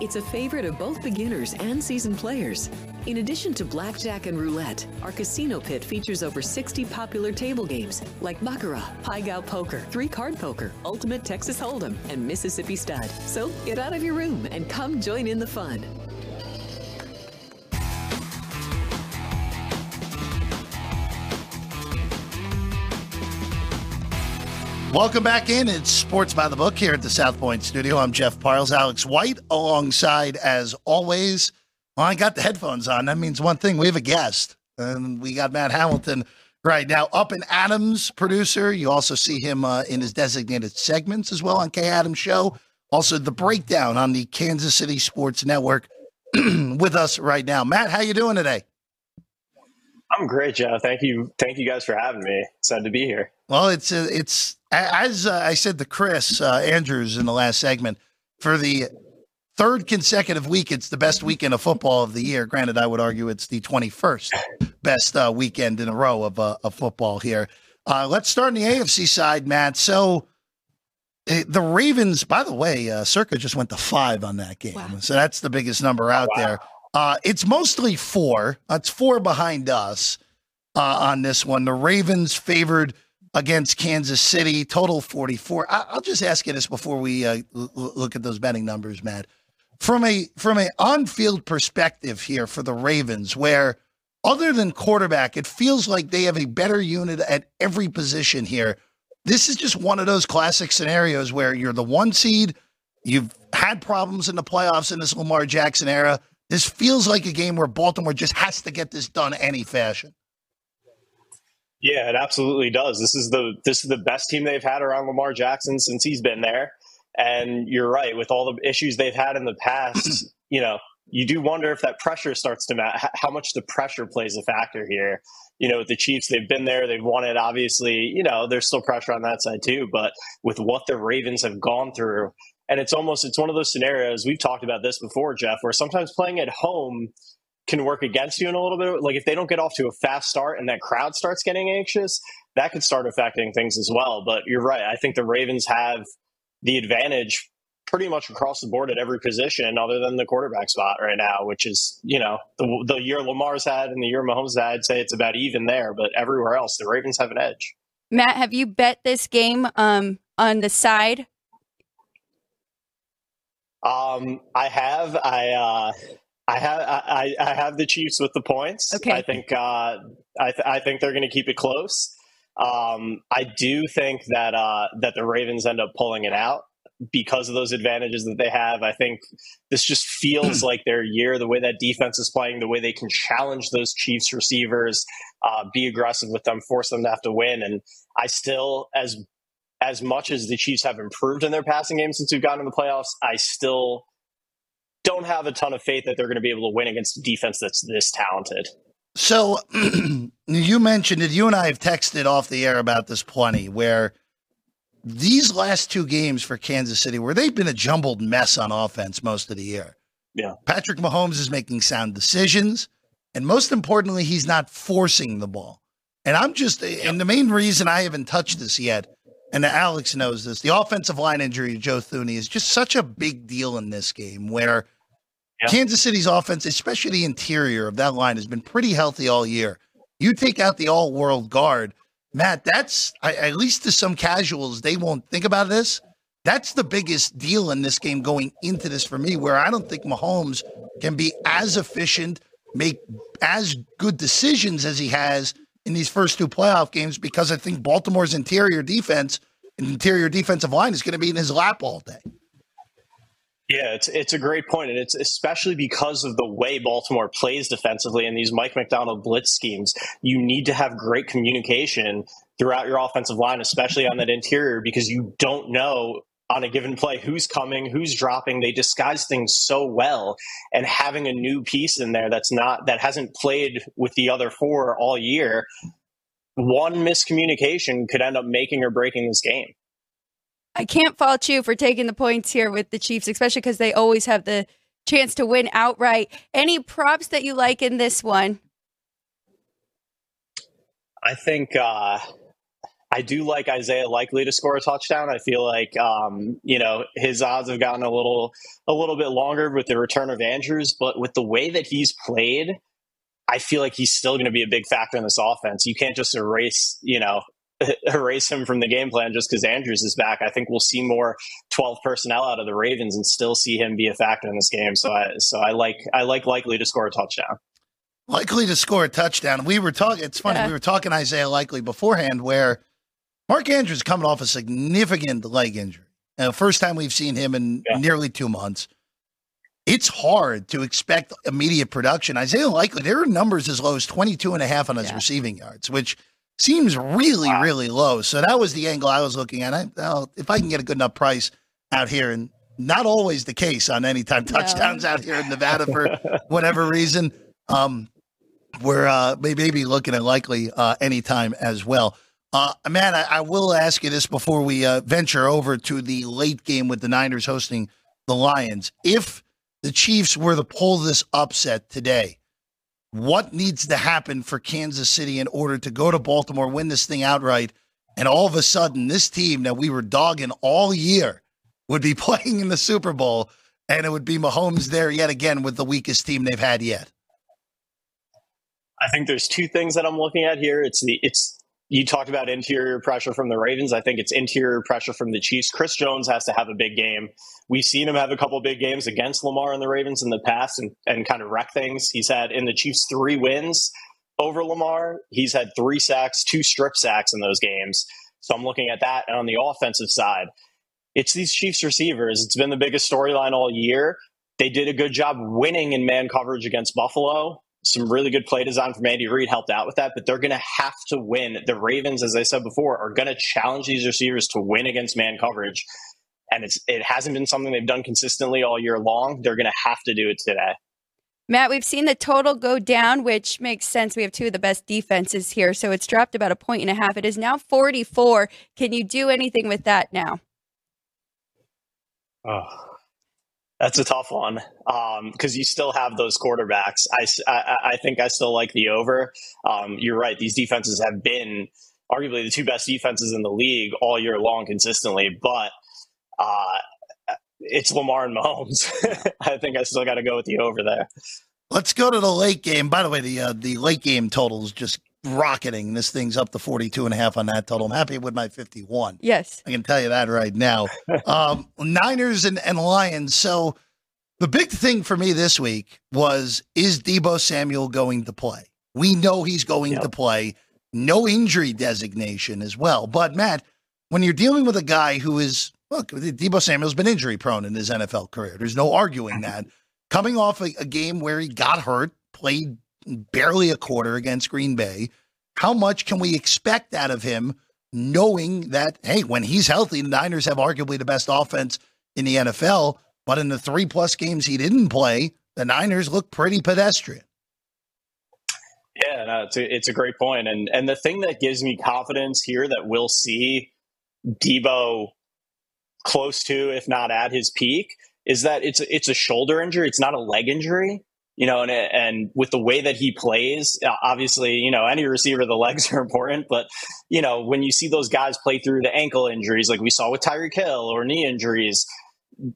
Speaker 5: It's a favorite of both beginners and seasoned players. In addition to blackjack and roulette, our casino pit features over 60 popular table games like Baccarat, Pai Gow Poker, Three Card Poker, Ultimate Texas Hold'em, and Mississippi Stud. So get out of your room and come join in the fun.
Speaker 2: Welcome back in. It's Sports by the Book here at the South Point Studio. I'm Jeff Parles, Alex White, alongside, as always. Well, I got the headphones on. That means one thing. We have a guest, and we got Matt Hamilton right now Up and Adams, producer. You also see him uh, in his designated segments as well on Kay Adams Show. Also, the breakdown on the Kansas City Sports Network with us right now. Matt, how you doing today?
Speaker 6: I'm great, Jeff. Thank you. Thank you guys for having me. Excited to be here.
Speaker 2: Well, it's uh, it's as uh, I said to Chris uh, Andrews in the last segment for the third consecutive week. It's the best weekend of football of the year. Granted, I would argue it's the 21st best uh, weekend in a row of, uh, of football here. Uh, let's start on the AFC side, Matt. So eh, the Ravens, by the way, uh, Circa just went to five on that game, wow. so that's the biggest number out wow. there. Uh, it's mostly four. It's four behind us uh, on this one. The Ravens favored against Kansas City, total 44. I- will just ask you this before we uh, l- look at those betting numbers, Matt. From a from a on-field perspective here for the Ravens, where other than quarterback, it feels like they have a better unit at every position here. This is just one of those classic scenarios where you're the one seed, you've had problems in the playoffs in this Lamar Jackson era. This feels like a game where Baltimore just has to get this done any fashion.
Speaker 6: Yeah, it absolutely does. This is the this is the best team they've had around Lamar Jackson since he's been there. And you're right, with all the issues they've had in the past, you know, you do wonder if that pressure starts to matter, how much the pressure plays a factor here. You know, with the Chiefs, they've been there, they've won it. Obviously, you know, there's still pressure on that side too. But with what the Ravens have gone through, and it's almost it's one of those scenarios we've talked about this before, Jeff, where sometimes playing at home can work against you in a little bit. Like if they don't get off to a fast start and that crowd starts getting anxious, that could start affecting things as well. But you're right. I think the Ravens have the advantage pretty much across the board at every position other than the quarterback spot right now, which is, you know, the, the year Lamar's had and the year Mahomes had, I'd say it's about even there. But everywhere else, the Ravens have an edge.
Speaker 3: Matt, have you bet this game um, on the side?
Speaker 6: Um, I have. I uh, I have I, I have the Chiefs with the points.
Speaker 3: Okay.
Speaker 6: I think uh, I, th- I think they're going to keep it close. Um, I do think that uh, that the Ravens end up pulling it out because of those advantages that they have. I think this just feels like their year. The way that defense is playing, the way they can challenge those Chiefs receivers, uh, be aggressive with them, force them to have to win. And I still, as as much as the Chiefs have improved in their passing game since we've gotten in the playoffs, I still don't have a ton of faith that they're going to be able to win against a defense that's this talented.
Speaker 2: So you mentioned it. You and I have texted off the air about this plenty. Where these last two games for Kansas City, where they've been a jumbled mess on offense most of the year.
Speaker 6: Yeah,
Speaker 2: Patrick Mahomes is making sound decisions, and most importantly, he's not forcing the ball. And I'm just, and the main reason I haven't touched this yet, and Alex knows this, the offensive line injury to Joe Thuney is just such a big deal in this game where yeah. Kansas City's offense, especially the interior of that line, has been pretty healthy all year. You take out the all world guard, Matt, that's at least to some casuals, they won't think about this. That's the biggest deal in this game going into this for me, where I don't think Mahomes can be as efficient, make as good decisions as he has in these first two playoff games, because I think Baltimore's interior defense and interior defensive line is going to be in his lap all day.
Speaker 6: Yeah, it's it's a great point, and it's especially because of the way Baltimore plays defensively in these Mike Macdonald blitz schemes. You need to have great communication throughout your offensive line, especially on that interior, because you don't know on a given play who's coming, who's dropping. They disguise things so well, and having a new piece in there that's not that hasn't played with the other four all year, one miscommunication could end up making or breaking this game.
Speaker 3: I can't fault you for taking the points here with the Chiefs, especially because they always have the chance to win outright. Any props that you like in this one?
Speaker 6: I think uh, I do like Isaiah Likely to score a touchdown. I feel like um, you know his odds have gotten a little a little bit longer with the return of Andrews, but with the way that he's played, I feel like he's still going to be a big factor in this offense. You can't just erase you know erase him from the game plan just because Andrews is back. I think we'll see more 12 personnel out of the Ravens and still see him be a factor in this game. So I so I like I like Likely to score a touchdown.
Speaker 2: Likely to score a touchdown. We were talking. It's funny. Yeah. We were talking Isaiah Likely beforehand, where Mark Andrews coming off a significant leg injury. Uh, first time we've seen him in yeah. nearly two months. It's hard to expect immediate production. Isaiah Likely, there are numbers as low as 22 and a half on his yeah. receiving yards, which – seems really, wow. really low. So that was the angle I was looking at. I, well, if I can get a good enough price out here, and not always the case on anytime touchdowns no. out here in Nevada for whatever reason, um, we're uh, maybe looking at Likely uh, anytime as well. Uh, man, I, I, will ask you this before we uh, venture over to the late game with the Niners hosting the Lions. If the Chiefs were to pull this upset today, what needs to happen for Kansas City in order to go to Baltimore, win this thing outright, and all of a sudden this team that we were dogging all year would be playing in the Super Bowl, and it would be Mahomes there yet again with the weakest team they've had yet.
Speaker 6: I think there's two things that I'm looking at here. It's the it's you talked about interior pressure from the Ravens. I think it's interior pressure from the Chiefs. Chris Jones has to have a big game. We've seen him have a couple big games against Lamar and the Ravens in the past and, and kind of wreck things. He's had in the Chiefs three wins over Lamar. He's had three sacks, two strip sacks in those games. So I'm looking at that. And on the offensive side, it's these Chiefs receivers. It's been the biggest storyline all year. They did a good job winning in man coverage against Buffalo some really good play design from Andy Reid helped out with that, but they're going to have to win. The Ravens, as I said before, are going to challenge these receivers to win against man coverage. And it's it hasn't been something they've done consistently all year long. They're going to have to do it today.
Speaker 3: Matt, we've seen the total go down, which makes sense. We have two of the best defenses here, so it's dropped about a point and a half. It is now 44. Can you do anything with that now?
Speaker 6: Oh, that's a tough one because um, you still have those quarterbacks. I, I, I, think I still like the over. Um, you're right; these defenses have been arguably the two best defenses in the league all year long, consistently. But uh, it's Lamar and Mahomes. I think I still got to go with the over there.
Speaker 2: Let's go to the late game. By the way, the uh, the late game totals just rocketing. This thing's up to 42 and a half on that total. I'm happy with my 51.
Speaker 3: Yes.
Speaker 2: I can tell you that right now. um, Niners and, and Lions. So the big thing for me this week was is Deebo Samuel going to play? We know he's going yep. to play. No injury designation as well. But Matt, when you're dealing with a guy who is look, Deebo Samuel's been injury prone in his NFL career. There's no arguing that. Coming off a, a game where he got hurt, played barely a quarter against Green Bay. How much can we expect out of him, knowing that, hey, when he's healthy, the Niners have arguably the best offense in the NFL. But in the three plus games he didn't play, the Niners look pretty pedestrian.
Speaker 6: Yeah, no, it's a, it's a great point. And and the thing that gives me confidence here that we'll see Deebo close to, if not at his peak, is that it's it's a shoulder injury. It's not a leg injury you know, and and with the way that he plays, uh, obviously, you know, any receiver, the legs are important, but you know, when you see those guys play through the ankle injuries, like we saw with Tyreek Hill or knee injuries,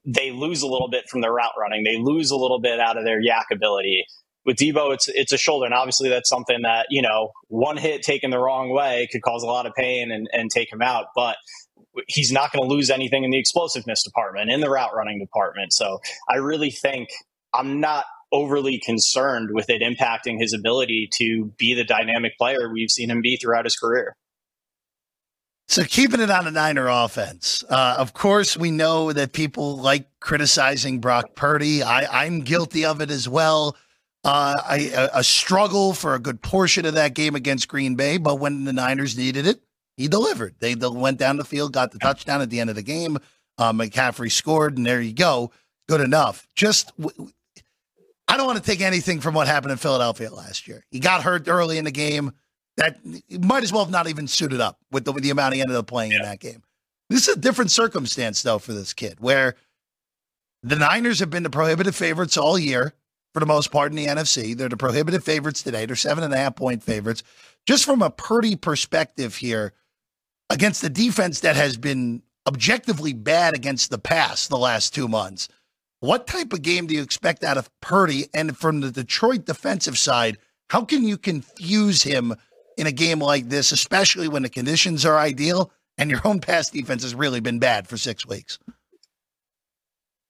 Speaker 6: they lose a little bit from their route running. They lose a little bit out of their YAC ability. With Deebo, it's it's a shoulder, and obviously that's something that you know one hit taken the wrong way could cause a lot of pain and, and take him out. But he's not going to lose anything in the explosiveness department, in the route running department. So I really think I'm not overly concerned with it impacting his ability to be the dynamic player we've seen him be throughout his career.
Speaker 2: So keeping it on the Niner offense, uh, of course, we know that people like criticizing Brock Purdy. I, I'm guilty of it as well. Uh, I, a, a struggle for a good portion of that game against Green Bay, but when the Niners needed it, he delivered. They, they went down the field, got the touchdown at the end of the game. Uh, McCaffrey scored, and there you go. Good enough. Just, I don't want to take anything from what happened in Philadelphia last year. He got hurt early in the game. That might as well have not even suited up with the, with the amount he ended up playing yeah. in that game. This is a different circumstance, though, for this kid, where the Niners have been the prohibitive favorites all year for the most part in the NFC. They're the prohibitive favorites today. They're seven and a half point favorites. Just from a Purdy perspective here, against the defense that has been objectively bad against the pass the last two months, what type of game do you expect out of Purdy? And from the Detroit defensive side, how can you confuse him in a game like this, especially when the conditions are ideal and your own pass defense has really been bad for six weeks?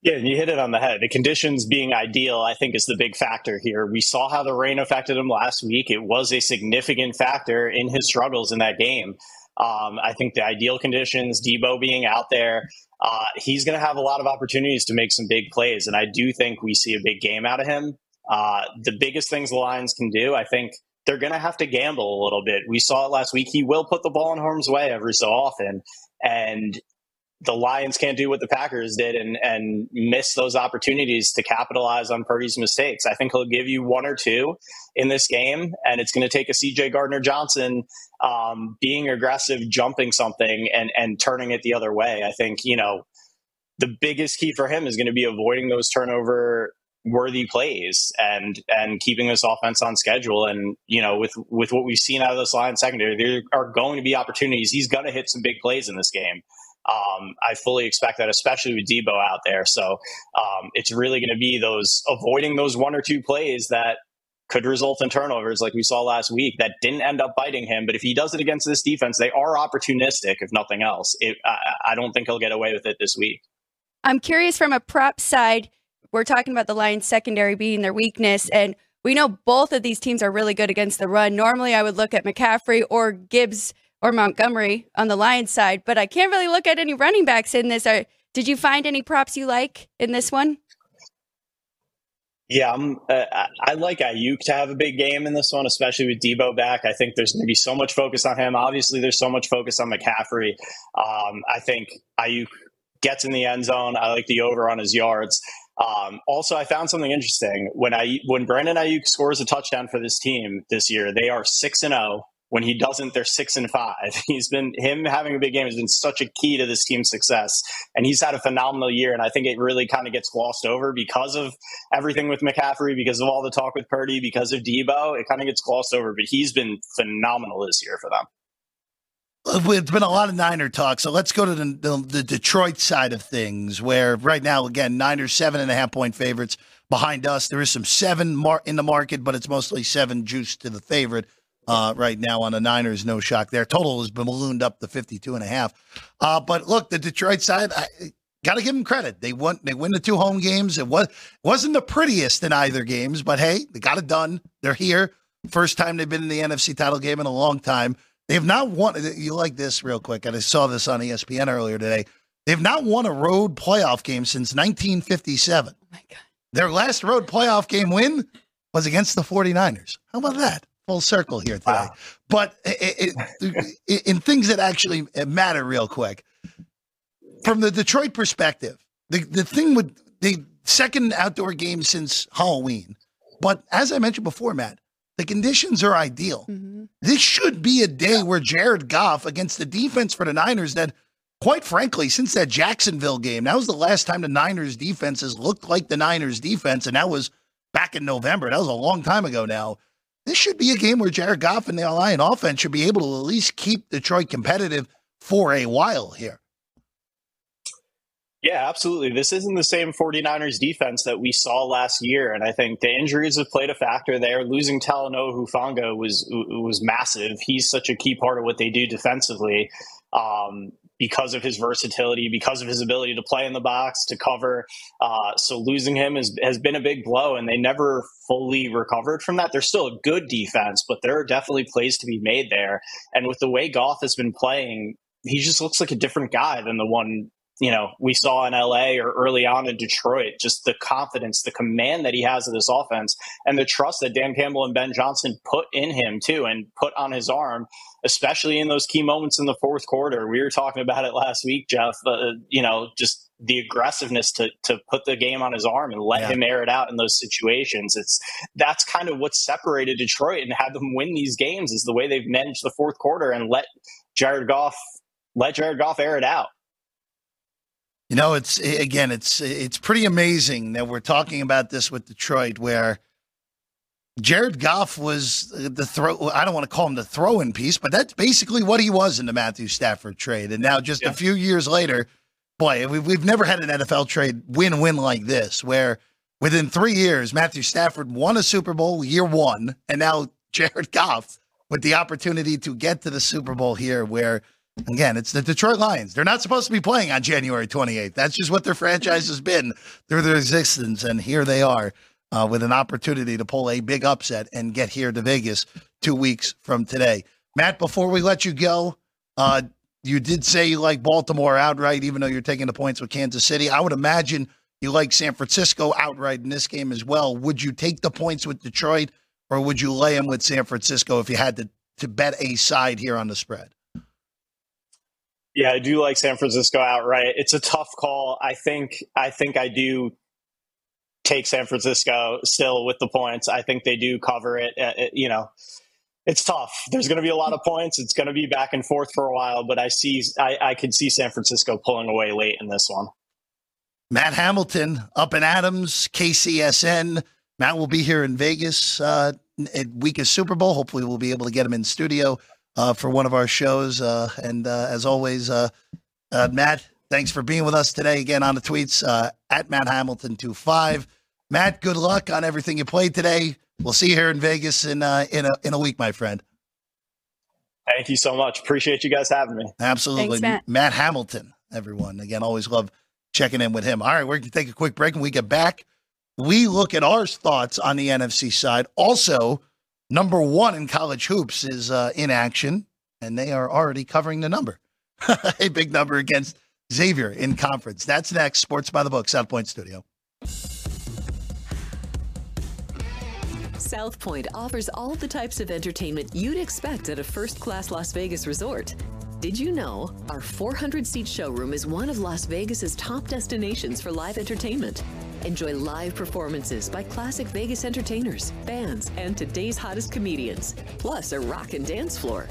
Speaker 6: Yeah, you hit it on the head. The conditions being ideal, I think, is the big factor here. We saw how the rain affected him last week. It was a significant factor in his struggles in that game. Um, I think the ideal conditions, Deebo being out there, uh, he's going to have a lot of opportunities to make some big plays. And I do think we see a big game out of him. Uh, the biggest things the Lions can do, I think they're going to have to gamble a little bit. We saw it last week. He will put the ball in harm's way every so often. And the Lions can't do what the Packers did and and miss those opportunities to capitalize on Purdy's mistakes. I think he'll give you one or two in this game, and it's going to take a CJ Gardner Johnson um, being aggressive, jumping something, and and turning it the other way. I think you know the biggest key for him is going to be avoiding those turnover worthy plays and and keeping this offense on schedule and you know with with what we've seen out of this line secondary there are going to be opportunities he's going to hit some big plays in this game um, I fully expect that, especially with Deebo out there. So um, it's really going to be those avoiding those one or two plays that could result in turnovers, like we saw last week, that didn't end up biting him. But if he does it against this defense, they are opportunistic, if nothing else. It, I, I don't think he'll get away with it this week.
Speaker 3: I'm curious from a prop side. We're talking about the Lions secondary being their weakness, and we know both of these teams are really good against the run. Normally, I would look at McCaffrey or Gibbs or Montgomery on the Lions side, but I can't really look at any running backs in this. Are, did you find any props you like in this one?
Speaker 6: Yeah, uh, I like Aiyuk to have a big game in this one, especially with Deebo back. I think there's going to be so much focus on him. Obviously, there's so much focus on McCaffrey. Um, I think Aiyuk gets in the end zone. I like the over on his yards. Um, also, I found something interesting when I when Brandon Aiyuk scores a touchdown for this team this year. They are six and zero oh when he doesn't, they're six and five. He's been him having a big game has been such a key to this team's success, and he's had a phenomenal year. And I think it really kind of gets glossed over because of everything with McCaffrey, because of all the talk with Purdy, because of Deebo. It kind of gets glossed over, but he's been phenomenal this year for them.
Speaker 2: It's been a lot of Niner talk, so let's go to the, the, the Detroit side of things, where right now, again, Niners seven and a half point favorites behind us. There is some seven mar- in the market, but it's mostly seven juice to the favorite uh, right now on the Niners. No shock there. Total has been ballooned up to 52 and a half. Uh, but look, the Detroit side, I got to give them credit. They won. They win the two home games. It was wasn't the prettiest in either games, but hey, they got it done. They're here. First time they've been in the NFC title game in a long time. They have not won. You like this real quick? I saw this on ESPN earlier today. They've not won a road playoff game since 1957. Oh my God. Their last road playoff game win was against the 49ers. How about that? Full circle here today. Wow. But it, it, in things that actually matter, real quick, from the Detroit perspective, the the thing with the second outdoor game since Halloween. But as I mentioned before, Matt, the conditions are ideal. Mm-hmm. This should be a day where Jared Goff against the defense for the Niners that, quite frankly, since that Jacksonville game, that was the last time the Niners defenses looked like the Niners defense, and that was back in November. That was a long time ago now this should be a game where Jared Goff and the Lion offense should be able to at least keep Detroit competitive for a while here.
Speaker 6: Yeah, absolutely. This isn't the same 49ers defense that we saw last year. And I think the injuries have played a factor there. Losing Talanoa Hufanga was was massive. He's such a key part of what they do defensively. Um, because of his versatility, because of his ability to play in the box, to cover. Uh, so losing him has, has been a big blow, and they never fully recovered from that. They're still a good defense, but there are definitely plays to be made there. And with the way Goff has been playing, he just looks like a different guy than the one you know we saw in LA or early on in Detroit. Just the confidence, the command that he has of this offense, and the trust that Dan Campbell and Ben Johnson put in him too, and put on his arm, especially in those key moments in the fourth quarter. We were talking about it last week, Jeff. Uh, you know, just the aggressiveness to to put the game on his arm and let yeah. him air it out in those situations. It's that's kind of what separated Detroit and had them win these games is the way they've managed the fourth quarter and let Jared Goff let Jared Goff air it out.
Speaker 2: You know, it's again, it's it's pretty amazing that we're talking about this with Detroit, where Jared Goff was the throw. I don't want to call him the throw-in piece, but that's basically what he was in the Matthew Stafford trade. And now, just yeah. a few years later, boy, we've, we've never had an NFL trade win-win like this, where within three years, Matthew Stafford won a Super Bowl year one, and now Jared Goff with the opportunity to get to the Super Bowl here, where Again, it's the Detroit Lions. They're not supposed to be playing on January 28th. That's just what their franchise has been through their existence. And here they are uh, with an opportunity to pull a big upset and get here to Vegas two weeks from today. Matt, before we let you go, uh, you did say you like Baltimore outright, even though you're taking the points with Kansas City. I would imagine you like San Francisco outright in this game as well. Would you take the points with Detroit, or would you lay them with San Francisco if you had to, to bet a side here on the spread?
Speaker 6: Yeah, I do like San Francisco outright. It's a tough call. I think I think I do take San Francisco still with the points. I think they do cover it. Uh, you know, it's tough. There's going to be a lot of points. It's going to be back and forth for a while, but I see I, I can see San Francisco pulling away late in this one.
Speaker 2: Matt Hamilton Up and Adams, KCSN. Matt will be here in Vegas uh, at week of Super Bowl. Hopefully, we'll be able to get him in studio uh, for one of our shows. Uh, and uh, as always, uh, Matt, thanks for being with us today again on the tweets at Matt Hamilton 25. Matt, good luck on everything you played today. We'll see you here in Vegas in in a in a week, my friend.
Speaker 6: Thank you so much. Appreciate you guys having me.
Speaker 2: Absolutely,
Speaker 3: Thanks, Matt.
Speaker 2: Matt Hamilton. Everyone, again, always love checking in with him. All right, we're going to take a quick break and we get back. We look at our thoughts on the NFC side. Also, number one in college hoops is uh, in action, and they are already covering the number. a big number against Xavier in conference. That's next. Sports by the Book, South Point Studio.
Speaker 5: South Point offers all the types of entertainment you'd expect at a first class Las Vegas resort. Did you know our 400 seat showroom is one of Las Vegas's top destinations for live entertainment? Enjoy live performances by classic Vegas entertainers, bands, and today's hottest comedians, plus a rock and dance floor.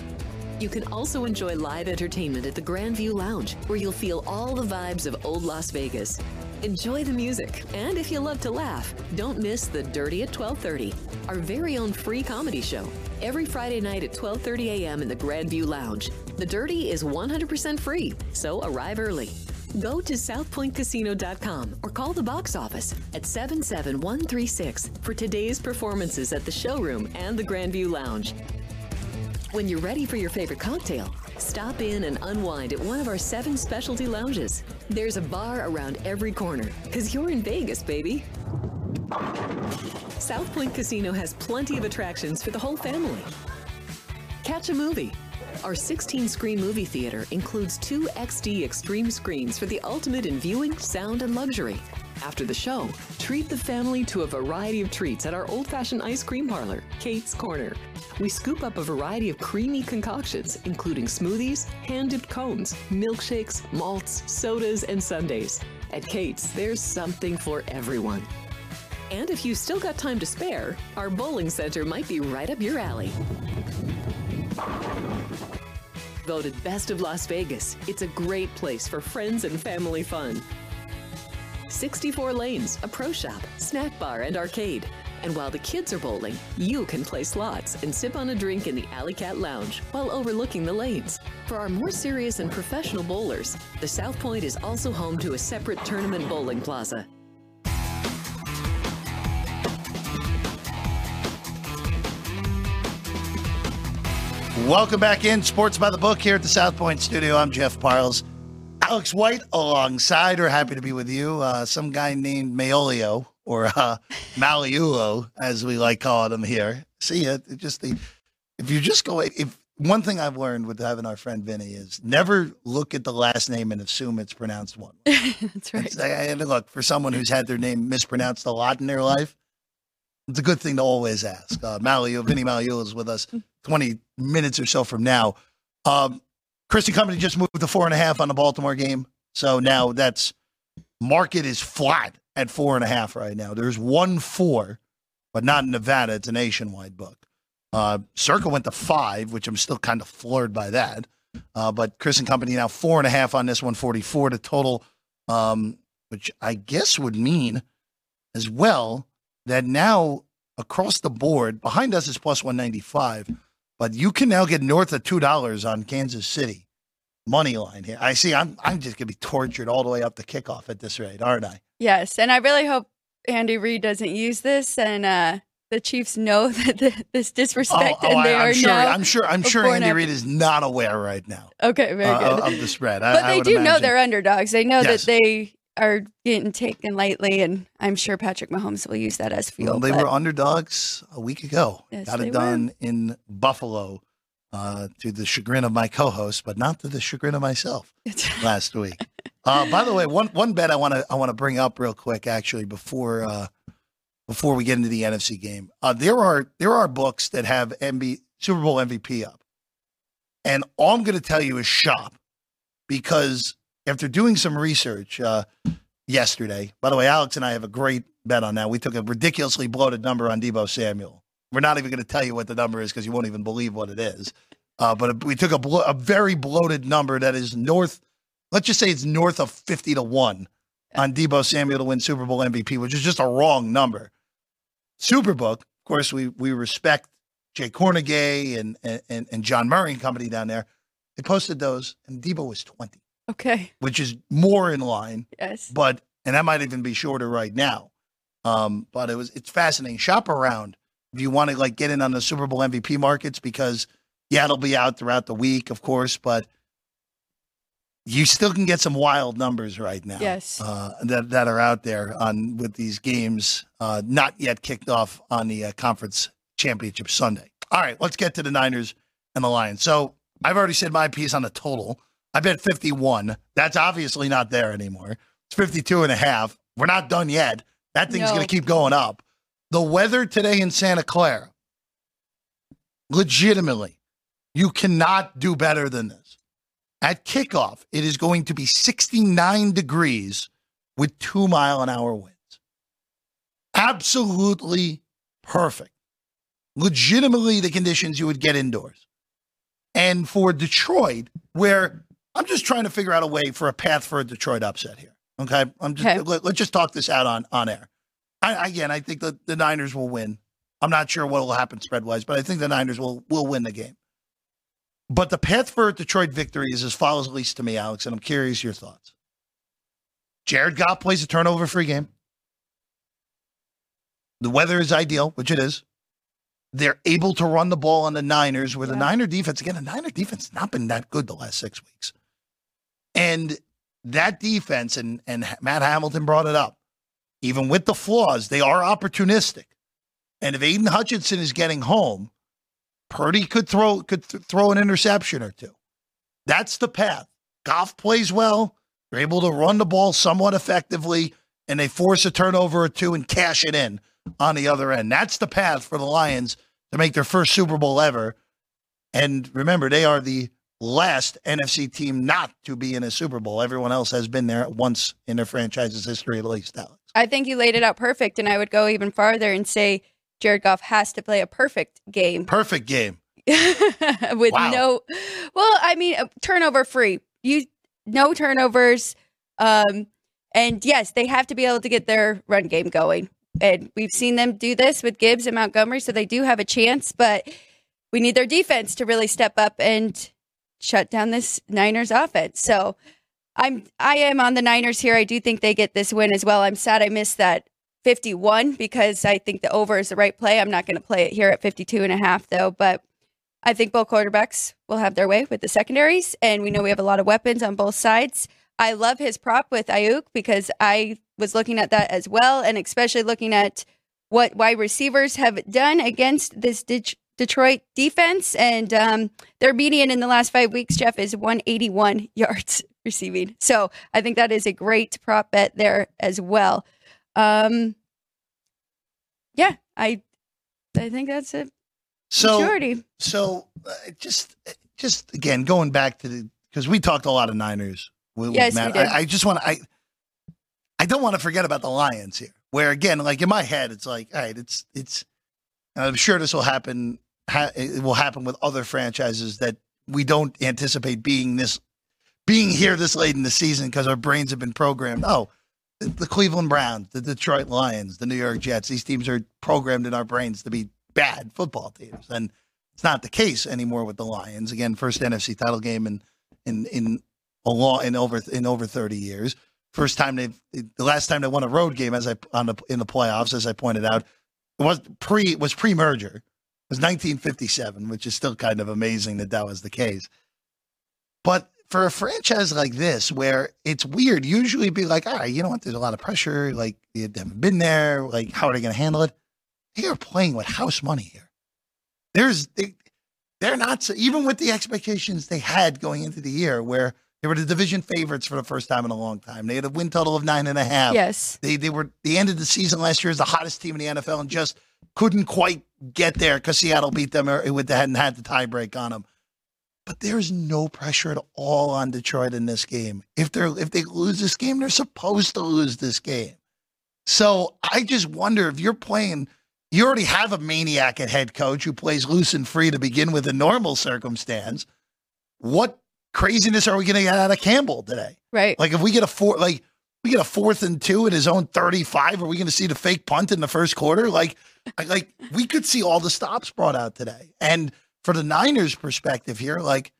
Speaker 5: You can also enjoy live entertainment at the Grandview Lounge, where you'll feel all the vibes of old Las Vegas. Enjoy the music, and if you love to laugh, don't miss The Dirty at 12:30, our very own free comedy show. Every Friday night at 12:30 a.m. in the Grandview Lounge. The Dirty is 100% free, so arrive early. Go to southpointcasino.com or call the box office at 77136 for today's performances at the showroom and the Grandview Lounge. When you're ready for your favorite cocktail, stop in and unwind at one of our seven specialty lounges. There's a bar around every corner, because you're in Vegas, baby. South Point Casino has plenty of attractions for the whole family. Catch a movie our 16 screen movie theater includes two XD Extreme screens for the ultimate in viewing, sound, and luxury. After the show, treat the family to a variety of treats at our old fashioned ice cream parlor, Kate's Corner. We scoop up a variety of creamy concoctions, including smoothies, hand dipped cones, milkshakes, malts, sodas, and sundaes. At Kate's, there's something for everyone. And if you've still got time to spare, our bowling center might be right up your alley. Voted Best of Las Vegas, it's a great place for friends and family fun. 64 lanes, a pro shop, snack bar, and arcade. And while the kids are bowling, you can play slots and sip on a drink in the Alley Cat Lounge while overlooking the lanes. For our more serious and professional bowlers, the South Point is also home to a separate tournament bowling plaza.
Speaker 2: Welcome back in Sports by the Book here at the South Point Studio. I'm Jeff Parles. Alex White alongside her. Happy to be with you. Uh, some guy named Maolio or uh, Maliulo, as we like calling him here. See, it, just the if you just go if one thing I've learned with having our friend Vinny is never look at the last name and assume it's pronounced one.
Speaker 3: That's right.
Speaker 2: It's- I- I- look, for someone who's had their name mispronounced a lot in their life, it's a good thing to always ask. Uh, Malio, Vinny Magliulo is with us 20 minutes or so from now. Um, Chris and Company just moved to four and a half on the Baltimore game. So now that's market is flat at four and a half right now. There's one four, but not in Nevada. It's a nationwide book. Uh, Circa went to five, which I'm still kind of floored by that. Uh, but Chris and Company now four and a half on this 144 to total, um, which I guess would mean as well that now across the board, behind us is plus 195, but you can now get north of $2 on Kansas City money line here. I see I'm, I'm just going to be tortured all the way up to kickoff at this rate, aren't I?
Speaker 3: Yes, and I really hope Andy Reid doesn't use this, and uh, the Chiefs know that the, this disrespect, and they
Speaker 2: Oh, I,
Speaker 3: are
Speaker 2: am sure. I'm sure. I'm sure Andy Reid is not aware right now
Speaker 3: okay, very
Speaker 2: uh,
Speaker 3: good.
Speaker 2: of the spread.
Speaker 3: But
Speaker 2: I
Speaker 3: they
Speaker 2: would
Speaker 3: do know they're underdogs. They know
Speaker 2: Yes.
Speaker 3: that they are getting taken lightly, and I'm sure Patrick Mahomes will use that as fuel.
Speaker 2: Well, they
Speaker 3: but-
Speaker 2: were underdogs a week ago.
Speaker 3: Yes,
Speaker 2: Got it done in Buffalo, uh, to the chagrin of my co-host, but not to the chagrin of myself last week. Uh, by the way, one one bet I want to I want to bring up real quick, actually, before uh, before we get into the NFC game. Uh, there are there are books that have MVP, Super Bowl MVP up, and all I'm going to tell you is shop because after doing some research uh, yesterday, by the way, Alex and I have a great bet on that. We took a ridiculously bloated number on Deebo Samuel. We're not even going to tell you what the number is because you won't even believe what it is. Uh, but we took a, blo- a very bloated number that is north. Let's just say it's north of fifty to one on Deebo Samuel to win Super Bowl MVP, which is just a wrong number. Superbook, of course, we we respect Jay Kornegay and and and John Murray and company down there. They posted those, and Deebo was twenty,
Speaker 3: okay.
Speaker 2: which is more in line
Speaker 3: Yes.
Speaker 2: but and that might even be shorter right now. Um, but it was it's fascinating. Shop around if you want to like get in on the Super Bowl MVP markets because yeah, it'll be out throughout the week, of course, but you still can get some wild numbers right now.
Speaker 3: Yes.
Speaker 2: uh, that that are out there on with these games uh, not yet kicked off on the uh, conference championship Sunday. All right, let's get to the Niners and the Lions. So I've already said my piece on the total. I bet 51. That's obviously not there anymore. It's 52 and a half. We're not done yet. That thing's
Speaker 3: No.
Speaker 2: going to keep going up. The weather today in Santa Clara, legitimately, you cannot do better than this. At kickoff, it is going to be 69 degrees with two mile an hour winds. Absolutely perfect. Legitimately, the conditions you would get indoors. And for Detroit, where I'm just trying to figure out a way for a path for a Detroit upset here. Okay. I'm just,
Speaker 3: Okay.
Speaker 2: let, us just talk this out on, on air. I, again, I think that the Niners will win. I'm not sure what will happen spread wise, but I think the Niners will, will win the game. But the path for a Detroit victory is as follows, at least to me, Alex, and I'm curious your thoughts. Jared Goff plays a turnover free game. The weather is ideal, which it is. They're able to run the ball on the Niners, where the Niner defense, again, the Niner defense has not been that good the last six weeks. And that defense, and, and Matt Hamilton brought it up, even with the flaws, they are opportunistic. And if Aidan Hutchinson is getting home, Purdy could throw could th- throw an interception or two. That's the path. Goff plays well. They're able to run the ball somewhat effectively, and they force a turnover or two and cash it in on the other end. That's the path for the Lions to make their first Super Bowl ever. And remember, they are the last NFC team not to be in a Super Bowl. Everyone else has been there once in their franchise's history, at least, Alex.
Speaker 3: I think you laid it out perfect, and I would go even farther and say Jared Goff has to play a perfect game
Speaker 2: Perfect game.
Speaker 3: with
Speaker 2: Wow.
Speaker 3: no. Well, I mean, uh, turnover free. You no turnovers, um, and yes, they have to be able to get their run game going. And we've seen them do this with Gibbs and Montgomery, so they do have a chance. But we need their defense to really step up and shut down this Niners offense. So I'm I am on the Niners here. I do think they get this win as well. I'm sad I missed that 51 because I think the over is the right play. I'm not going to play it here at 52 and a half though, but I think both quarterbacks will have their way with the secondaries and we know we have a lot of weapons on both sides. I love his prop with Aiyuk because I was looking at that as well and especially looking at what wide receivers have done against this Detroit defense, and um, their median in the last five weeks, Jeff, is 181 yards receiving. So I think that is a great prop bet there as well. Um, yeah, I I think that's a
Speaker 2: So,
Speaker 3: majority.
Speaker 2: so uh, just, just again, going back to the, because we talked a lot of Niners with, with
Speaker 3: Yes, we
Speaker 2: Matt.
Speaker 3: did.
Speaker 2: I, I just want to, I, I don't want to forget about the Lions here, where again, like in my head, it's like, all right, it's, it's, and I'm sure this will happen, ha- it will happen with other franchises that we don't anticipate being this, being here this late in the season because our brains have been programmed. Oh, the, Cleveland Browns, the Detroit Lions, the New York Jets, these teams are programmed in our brains to be bad football teams. And it's not the case anymore with the Lions. Again, first NFC title game in in in a long in over in over 30 years. First time they've the last time they won a road game as I on the in the playoffs, as I pointed out, was pre was pre merger. It was 1957, which is still kind of amazing that that was the case. But for a franchise like this, where it's weird, usually be like, all right, you know what? There's a lot of pressure. Like they haven't been there. Like how are they going to handle it? They are playing with house money here. There's they, they're not so, even with the expectations they had going into the year, where they were the division favorites for the first time in a long time. They had a win total of nine and a half.
Speaker 3: Yes.
Speaker 2: They they were the end of the season last year as the hottest team in the NFL and just couldn't quite get there because Seattle beat them with the hadn't had the tiebreak on them. But there's no pressure at all on Detroit in this game. If they're if they lose this game, they're supposed to lose this game. So I just wonder if you're playing. You already have a maniac at head coach who plays loose and free to begin with in normal circumstance. What craziness are we going to get out of Campbell today?
Speaker 3: Right.
Speaker 2: Like if we get a four, like we get a fourth and two at his own thirty-five, are we going to see the fake punt in the first quarter? Like, like we could see all the stops brought out today. And for the Niners' perspective here, like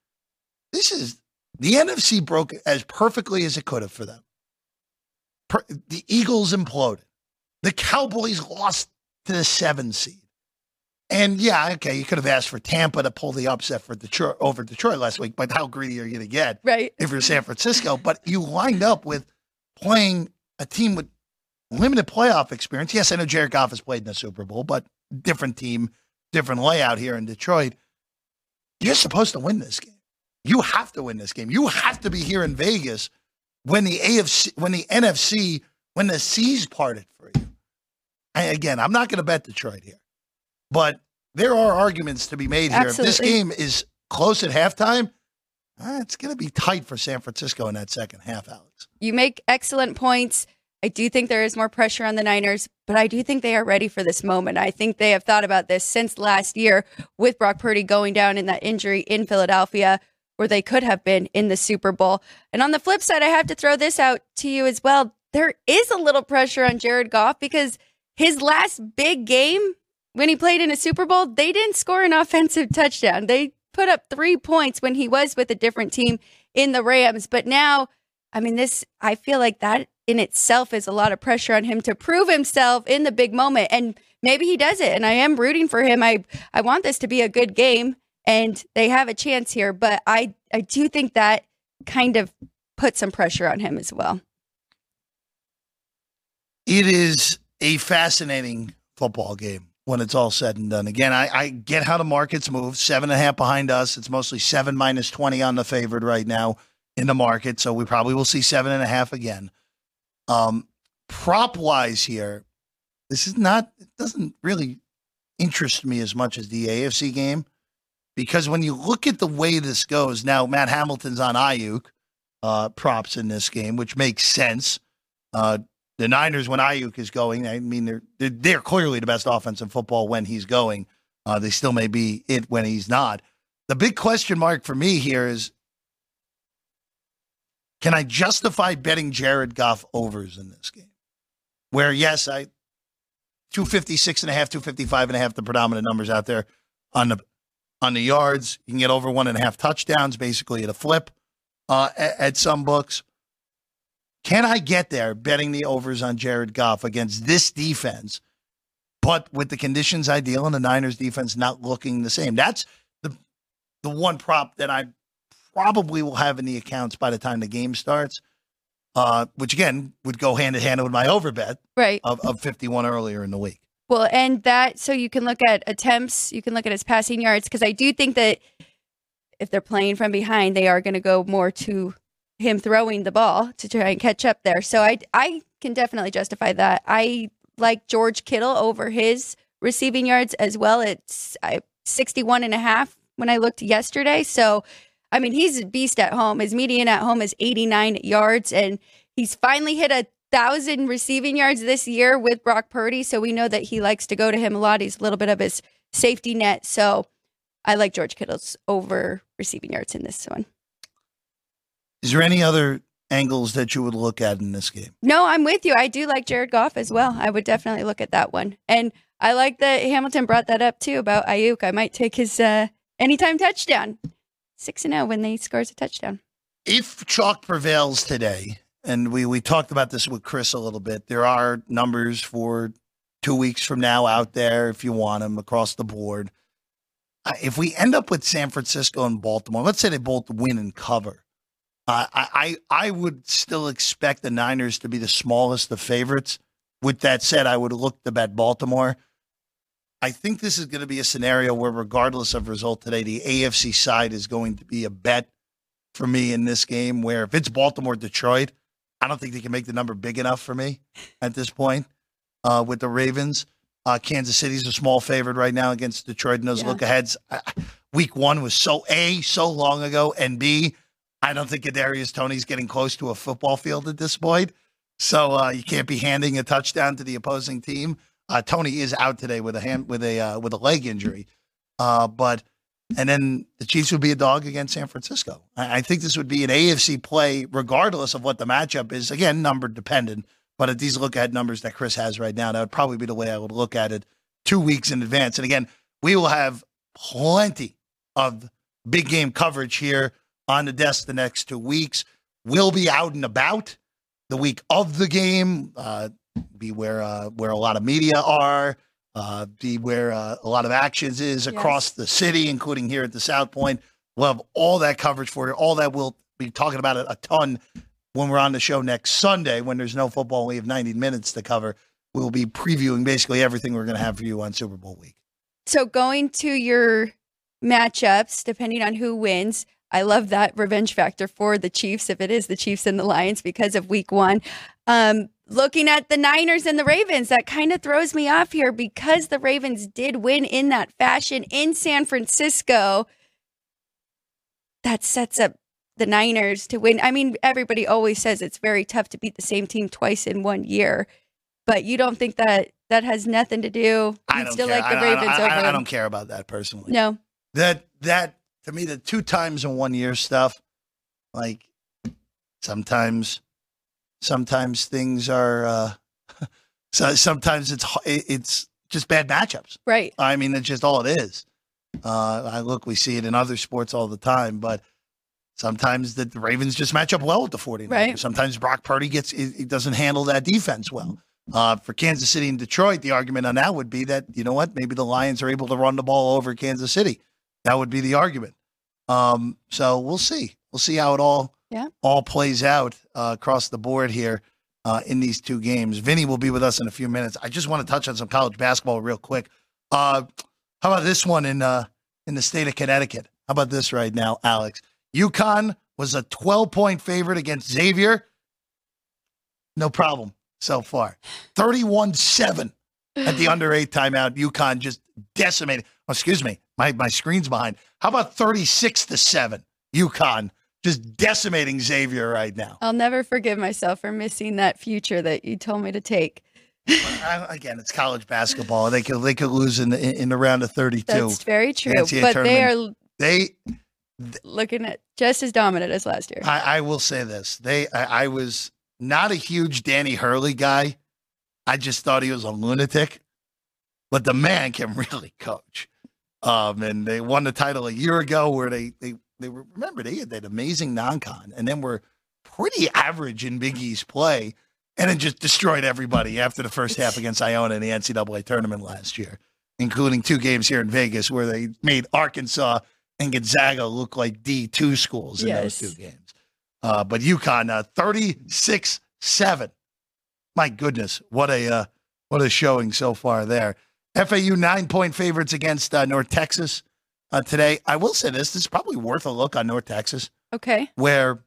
Speaker 2: this is the NFC broke as perfectly as it could have for them. Per, the Eagles imploded. The Cowboys lost to the seven seed. And yeah, okay, you could have asked for Tampa to pull the upset for Detroit over Detroit last week, but how greedy are you going to get?
Speaker 3: Right.
Speaker 2: if you're San Francisco, but you lined up with playing a team with limited playoff experience. Yes, I know Jared Goff has played in the Super Bowl, but different team, different layout here in Detroit. You're supposed to win this game. You have to win this game. You have to be here in Vegas when the AFC, when the NFC, when the seas parted for you. And again, I'm not going to bet Detroit here, but there are arguments to be made here. If this game is close at halftime, uh, it's going to be tight for San Francisco in that second half, Alex.
Speaker 3: You make excellent points. I do think there is more pressure on the Niners, but I do think they are ready for this moment. I think they have thought about this since last year with Brock Purdy going down in that injury in Philadelphia, where they could have been in the Super Bowl. And on the flip side, I have to throw this out to you as well. There is a little pressure on Jared Goff because his last big game when he played in a Super Bowl, they didn't score an offensive touchdown. They put up three points when he was with a different team in the Rams. But now, I mean, this, I feel like that in itself is a lot of pressure on him to prove himself in the big moment. And maybe he does it. And I am rooting for him. I, I want this to be a good game and they have a chance here. But I, I do think that kind of put some pressure on him as well.
Speaker 2: It is a fascinating football game when it's all said and done. Again, I, I get how the markets move. Seven and a half behind us. It's mostly seven minus 20 on the favored right now in the market. So we probably will see seven and a half again. Um, prop wise here, this is not, it doesn't really interest me as much as the AFC game because when you look at the way this goes, now Matt Hamilton's on Aiyuk uh, props in this game, which makes sense. Uh, the Niners, when Aiyuk is going, I mean, they're, they're, they're clearly the best offense in football when he's going. Uh, they still may be it when he's not. The big question mark for me here is can I justify betting Jared Goff overs in this game? Where, yes, I 256 and a half, 255 and a half, the predominant numbers out there on the on the yards. You can get over one and a half touchdowns, basically at a flip uh, at, at some books. Can I get there betting the overs on Jared Goff against this defense, but with the conditions ideal and the Niners defense not looking the same? That's the the one prop that I probably will have in the accounts by the time the game starts. Uh, which again would go hand in hand with my over bet
Speaker 3: Right.
Speaker 2: of, of 51 earlier in the week.
Speaker 3: Well, and that so you can look at attempts, you can look at his passing yards because I do think that if they're playing from behind, they are going to go more to him throwing the ball to try and catch up there. So I I can definitely justify that. I like George Kittle over his receiving yards as well. It's I, 61 and a half when I looked yesterday. So I mean, he's a beast at home. His median at home is 89 yards and he's finally hit a thousand receiving yards this year with Brock Purdy. So we know that he likes to go to him a lot. He's a little bit of his safety net. So I like George Kittle's over receiving yards in this one.
Speaker 2: Is there any other angles that you would look at in this game?
Speaker 3: No, I'm with you. I do like Jared Goff as well. I would definitely look at that one. And I like that Hamilton brought that up too about Aiyuk. I might take his uh, anytime touchdown. 6 and 0 when they scores a touchdown.
Speaker 2: If chalk prevails today, and we, we talked about this with Chris a little bit, there are numbers for two weeks from now out there if you want them across the board. If we end up with San Francisco and Baltimore, let's say they both win and cover. Uh, I, I I would still expect the Niners to be the smallest of favorites. With that said, I would look to bet Baltimore. I think this is going to be a scenario where, regardless of result today, the AFC side is going to be a bet for me in this game. Where if it's Baltimore Detroit, I don't think they can make the number big enough for me at this point. Uh, with the Ravens, uh, Kansas City's a small favorite right now against Detroit in those
Speaker 3: Yeah.
Speaker 2: look aheads. Week one was so a so long ago, and b I don't think Kadarius Toney's getting close to a football field at this point. So uh, you can't be handing a touchdown to the opposing team. Uh, Tony is out today with a hand with a uh, with a leg injury, uh, but and then the Chiefs would be a dog against San Francisco. I, I think this would be an AFC play, regardless of what the matchup is. Again, number dependent, but at these look ahead numbers that Chris has right now, that would probably be the way I would look at it two weeks in advance. And again, we will have plenty of big game coverage here on the desk the next two weeks. We'll be out and about the week of the game. Uh, be where uh, where a lot of media are. Uh, be where uh, a lot of actions is across the city, including here at the South Point. We'll have all that coverage for you. All that we'll be talking about it a ton when we're on the show next Sunday. When there's no football, we have 90 minutes to cover. We'll be previewing basically everything we're going to have for you on Super Bowl week.
Speaker 3: So going to your matchups, depending on who wins, I love that revenge factor for the Chiefs if it is the Chiefs and the Lions because of week one. Um, looking at the Niners and the Ravens, that kind of throws me off here because the Ravens did win in that fashion in San Francisco. That sets up the Niners to win. I mean, everybody always says it's very tough to beat the same team twice in one year, but you don't think that that has nothing to do.
Speaker 2: I don't
Speaker 3: still
Speaker 2: care.
Speaker 3: like the
Speaker 2: I- I-
Speaker 3: Ravens
Speaker 2: I, I,
Speaker 3: over.
Speaker 2: I don't care about that personally.
Speaker 3: No.
Speaker 2: That that to me, the two times in one year stuff, like sometimes, sometimes things are. uh so sometimes it's it's just bad matchups.
Speaker 3: Right.
Speaker 2: I mean, it's just all it is. Uh, I look, we see it in other sports all the time, but sometimes the, the Ravens just match up well with the 49ers.
Speaker 3: Right.
Speaker 2: Sometimes Brock Purdy gets, he he doesn't handle that defense well. Uh, for Kansas City and Detroit, the argument on that would be that, you know what, maybe the Lions are able to run the ball over Kansas City. That would be the argument. Um, so we'll see. We'll see how it all,
Speaker 3: Yeah.
Speaker 2: all plays out uh, across the board here uh, in these two games. Vinny will be with us in a few minutes. I just want to touch on some college basketball real quick. Uh, how about this one in uh, in the state of Connecticut? How about this right now, Alex? UConn was a 12 point favorite against Xavier. No problem so far. 31 7 at the under eight timeout. UConn just decimated. Oh, excuse me, my, my screen's behind. How about 36 to 7? UConn just decimating Xavier right now.
Speaker 3: I'll never forgive myself for missing that future that you told me to take.
Speaker 2: I- Again, it's college basketball. They could they could lose in the in the round of 32.
Speaker 3: That's very true.
Speaker 2: NCAA
Speaker 3: But they are.
Speaker 2: They
Speaker 3: looking at just as dominant as last year.
Speaker 2: I, I will say this. They I, I was not a huge Danny Hurley guy. I just thought he was a lunatic. But the man can really coach. Um, and they won the title a year ago where they they they were remember they had that amazing non-con and then were pretty average in Big East play and then just destroyed everybody after the first half against Iona in the NCAA tournament last year, including two games here in Vegas where they made Arkansas and Gonzaga look like D2 schools in
Speaker 3: Yes.
Speaker 2: those two games. Uh, but UConn, uh, 36 7. My goodness, what a uh, what a showing so far there. FAU nine point favorites against uh, North Texas uh, today. I will say this: this is probably worth a look on North Texas,
Speaker 3: Okay.
Speaker 2: where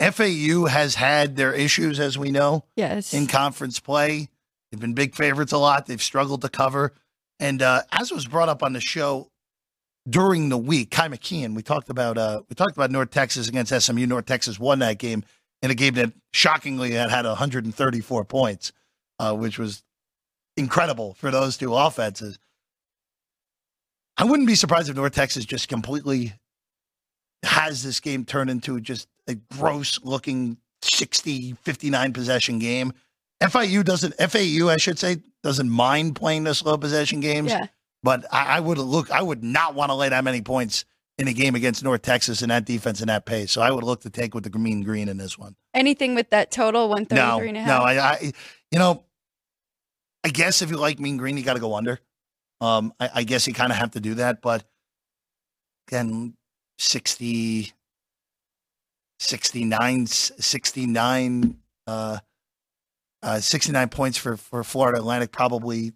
Speaker 2: FAU has had their issues, as we know,
Speaker 3: Yes.
Speaker 2: in conference play. They've been big favorites a lot. They've struggled to cover. And uh, as was brought up on the show during the week, Kai McKeon, we talked about uh, we talked about North Texas against SMU. North Texas won that game in a game that shockingly had had 134 points, uh, which was incredible for those two offenses. I wouldn't be surprised if North Texas just completely has this game turn into just a gross looking 60, 59 possession game. FIU doesn't, FAU, I should say, doesn't mind playing the slow possession games.
Speaker 3: yeah.
Speaker 2: But I, I would look, I would not want to lay that many points in a game against North Texas and that defense and that pace. So I would look to take with the green green in this one.
Speaker 3: Anything with that total
Speaker 2: No,
Speaker 3: 133 and a half?
Speaker 2: no, I, I, you know, I guess if you like Mean Green, you got to go under. Um, I, I guess you kind of have to do that, but again, 60, 69, 69, uh, uh, 69 points for, for Florida Atlantic, probably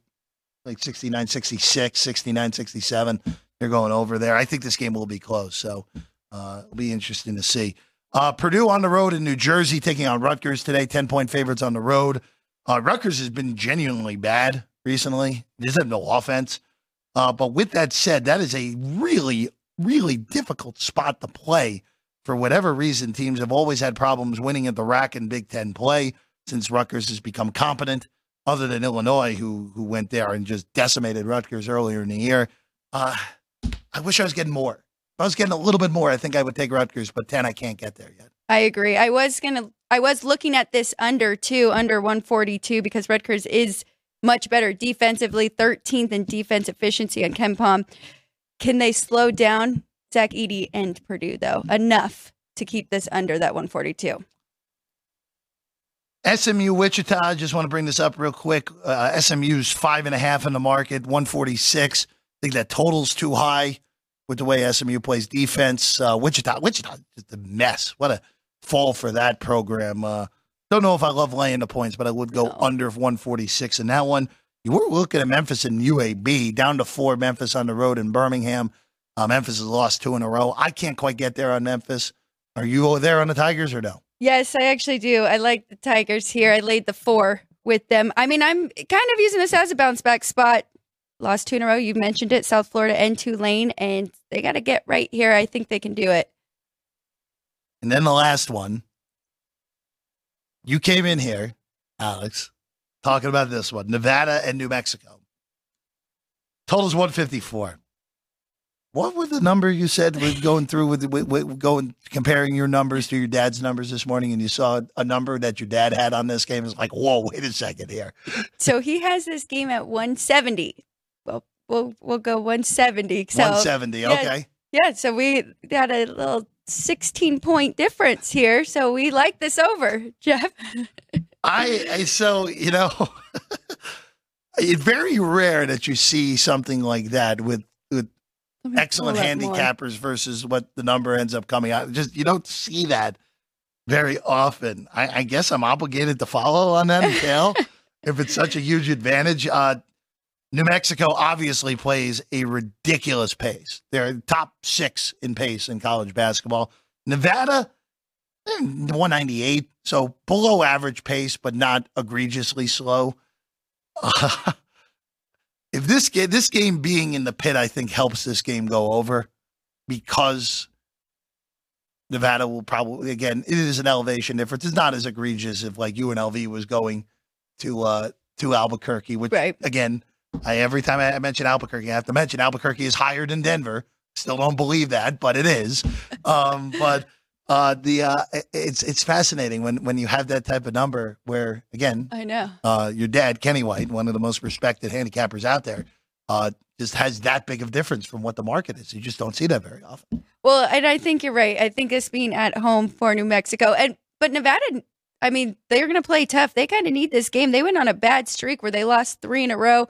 Speaker 2: like 69, 66, 69, 67. They're going over there. I think this game will be close. So uh, it'll be interesting to see. Uh, Purdue on the road in New Jersey taking on Rutgers today, 10 point favorites on the road. Uh, Rutgers has been genuinely bad recently. They just have no offense. Uh, but with that said, that is a really, really difficult spot to play. For whatever reason, teams have always had problems winning at the RAC in Big Ten play since Rutgers has become competent, other than Illinois, who who went there and just decimated Rutgers earlier in the year. Uh, I wish I was getting more. If I was getting a little bit more, I think I would take Rutgers, but 10, I can't get there yet.
Speaker 3: I agree. I was gonna. I was looking at this under too, under 142, because Rutgers is much better defensively, 13th in defense efficiency on KenPom. Can they slow down Zach Edey and Purdue though enough to keep this under that 142?
Speaker 2: SMU Wichita, I just want to bring this up real quick. Uh, SMU's five and a half in the market, 146. I think that total's too high with the way SMU plays defense. Uh, Wichita, Wichita, just a mess. What a fall for that program. Uh, don't know if I love laying the points, but I would go
Speaker 3: No.
Speaker 2: under 146 in that one. You were looking at Memphis and UAB down to four. Memphis on the road in Birmingham. Uh, Memphis has lost two in a row. I can't quite get there on Memphis. Are you there on the Tigers or no?
Speaker 3: Yes, I actually do. I like the Tigers here. I laid the four with them. I mean, I'm kind of using this as a bounce back spot. Lost two in a row. You mentioned it, South Florida and Tulane, and they got to get right here. I think they can do it.
Speaker 2: And then the last one, you came in here, Alex, talking about this one Nevada and New Mexico. Totals 154. What was the number you said with going through with, with, with going comparing your numbers to your dad's numbers this morning, and you saw a number that your dad had on this game? It's like, whoa, wait a second here.
Speaker 3: So he has this game at 170. Well, we'll we'll go 170. So
Speaker 2: 170. Okay.
Speaker 3: yeah, so we got a little 16 point difference here. So we like this over, Jeff.
Speaker 2: I, I so you know, it's very rare that you see something like that with with excellent
Speaker 3: more.
Speaker 2: handicappers versus what the number ends up coming out. Just you don't see that very often. I, I guess I'm obligated to follow on that entail if it's such a huge advantage. Uh, New Mexico obviously plays a ridiculous pace. They're top six in pace in college basketball. Nevada, eh, 198, so below average pace, but not egregiously slow. if this game, this game being in the pit, I think helps this game go over because Nevada will probably again it is an elevation difference. It's not as egregious if like UNLV was going to uh to Albuquerque, which
Speaker 3: Right.
Speaker 2: again, I every time I mention Albuquerque, I have to mention Albuquerque is higher than Denver. Still don't believe that, but it is. Um, but uh, the uh, it's it's fascinating when when you have that type of number where again
Speaker 3: I know.
Speaker 2: uh, your dad, Kenny White, one of the most respected handicappers out there, uh, just has that big of difference from what the market is. You just don't see that very often.
Speaker 3: Well, and I think you're right. I think this being at home for New Mexico and but Nevada, I mean, they're going to play tough. They kind of need this game. They went on a bad streak where they lost three in a row.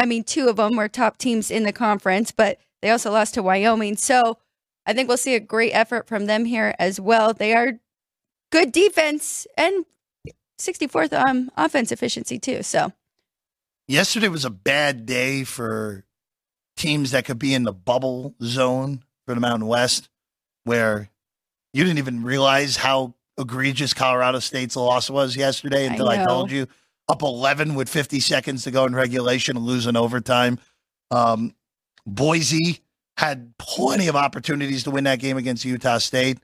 Speaker 3: I mean, two of them were top teams in the conference, but they also lost to Wyoming. So I think we'll see a great effort from them here as well. They are good defense and 64th um, offense efficiency too. So
Speaker 2: Yesterday was a bad day for teams that could be in the bubble zone for the Mountain West, where you didn't even realize how egregious Colorado State's loss was yesterday until I,
Speaker 3: know.
Speaker 2: told you. Up 11 with 50 seconds to go in regulation and losing overtime. Um, Boise had plenty of opportunities to win that game against Utah State.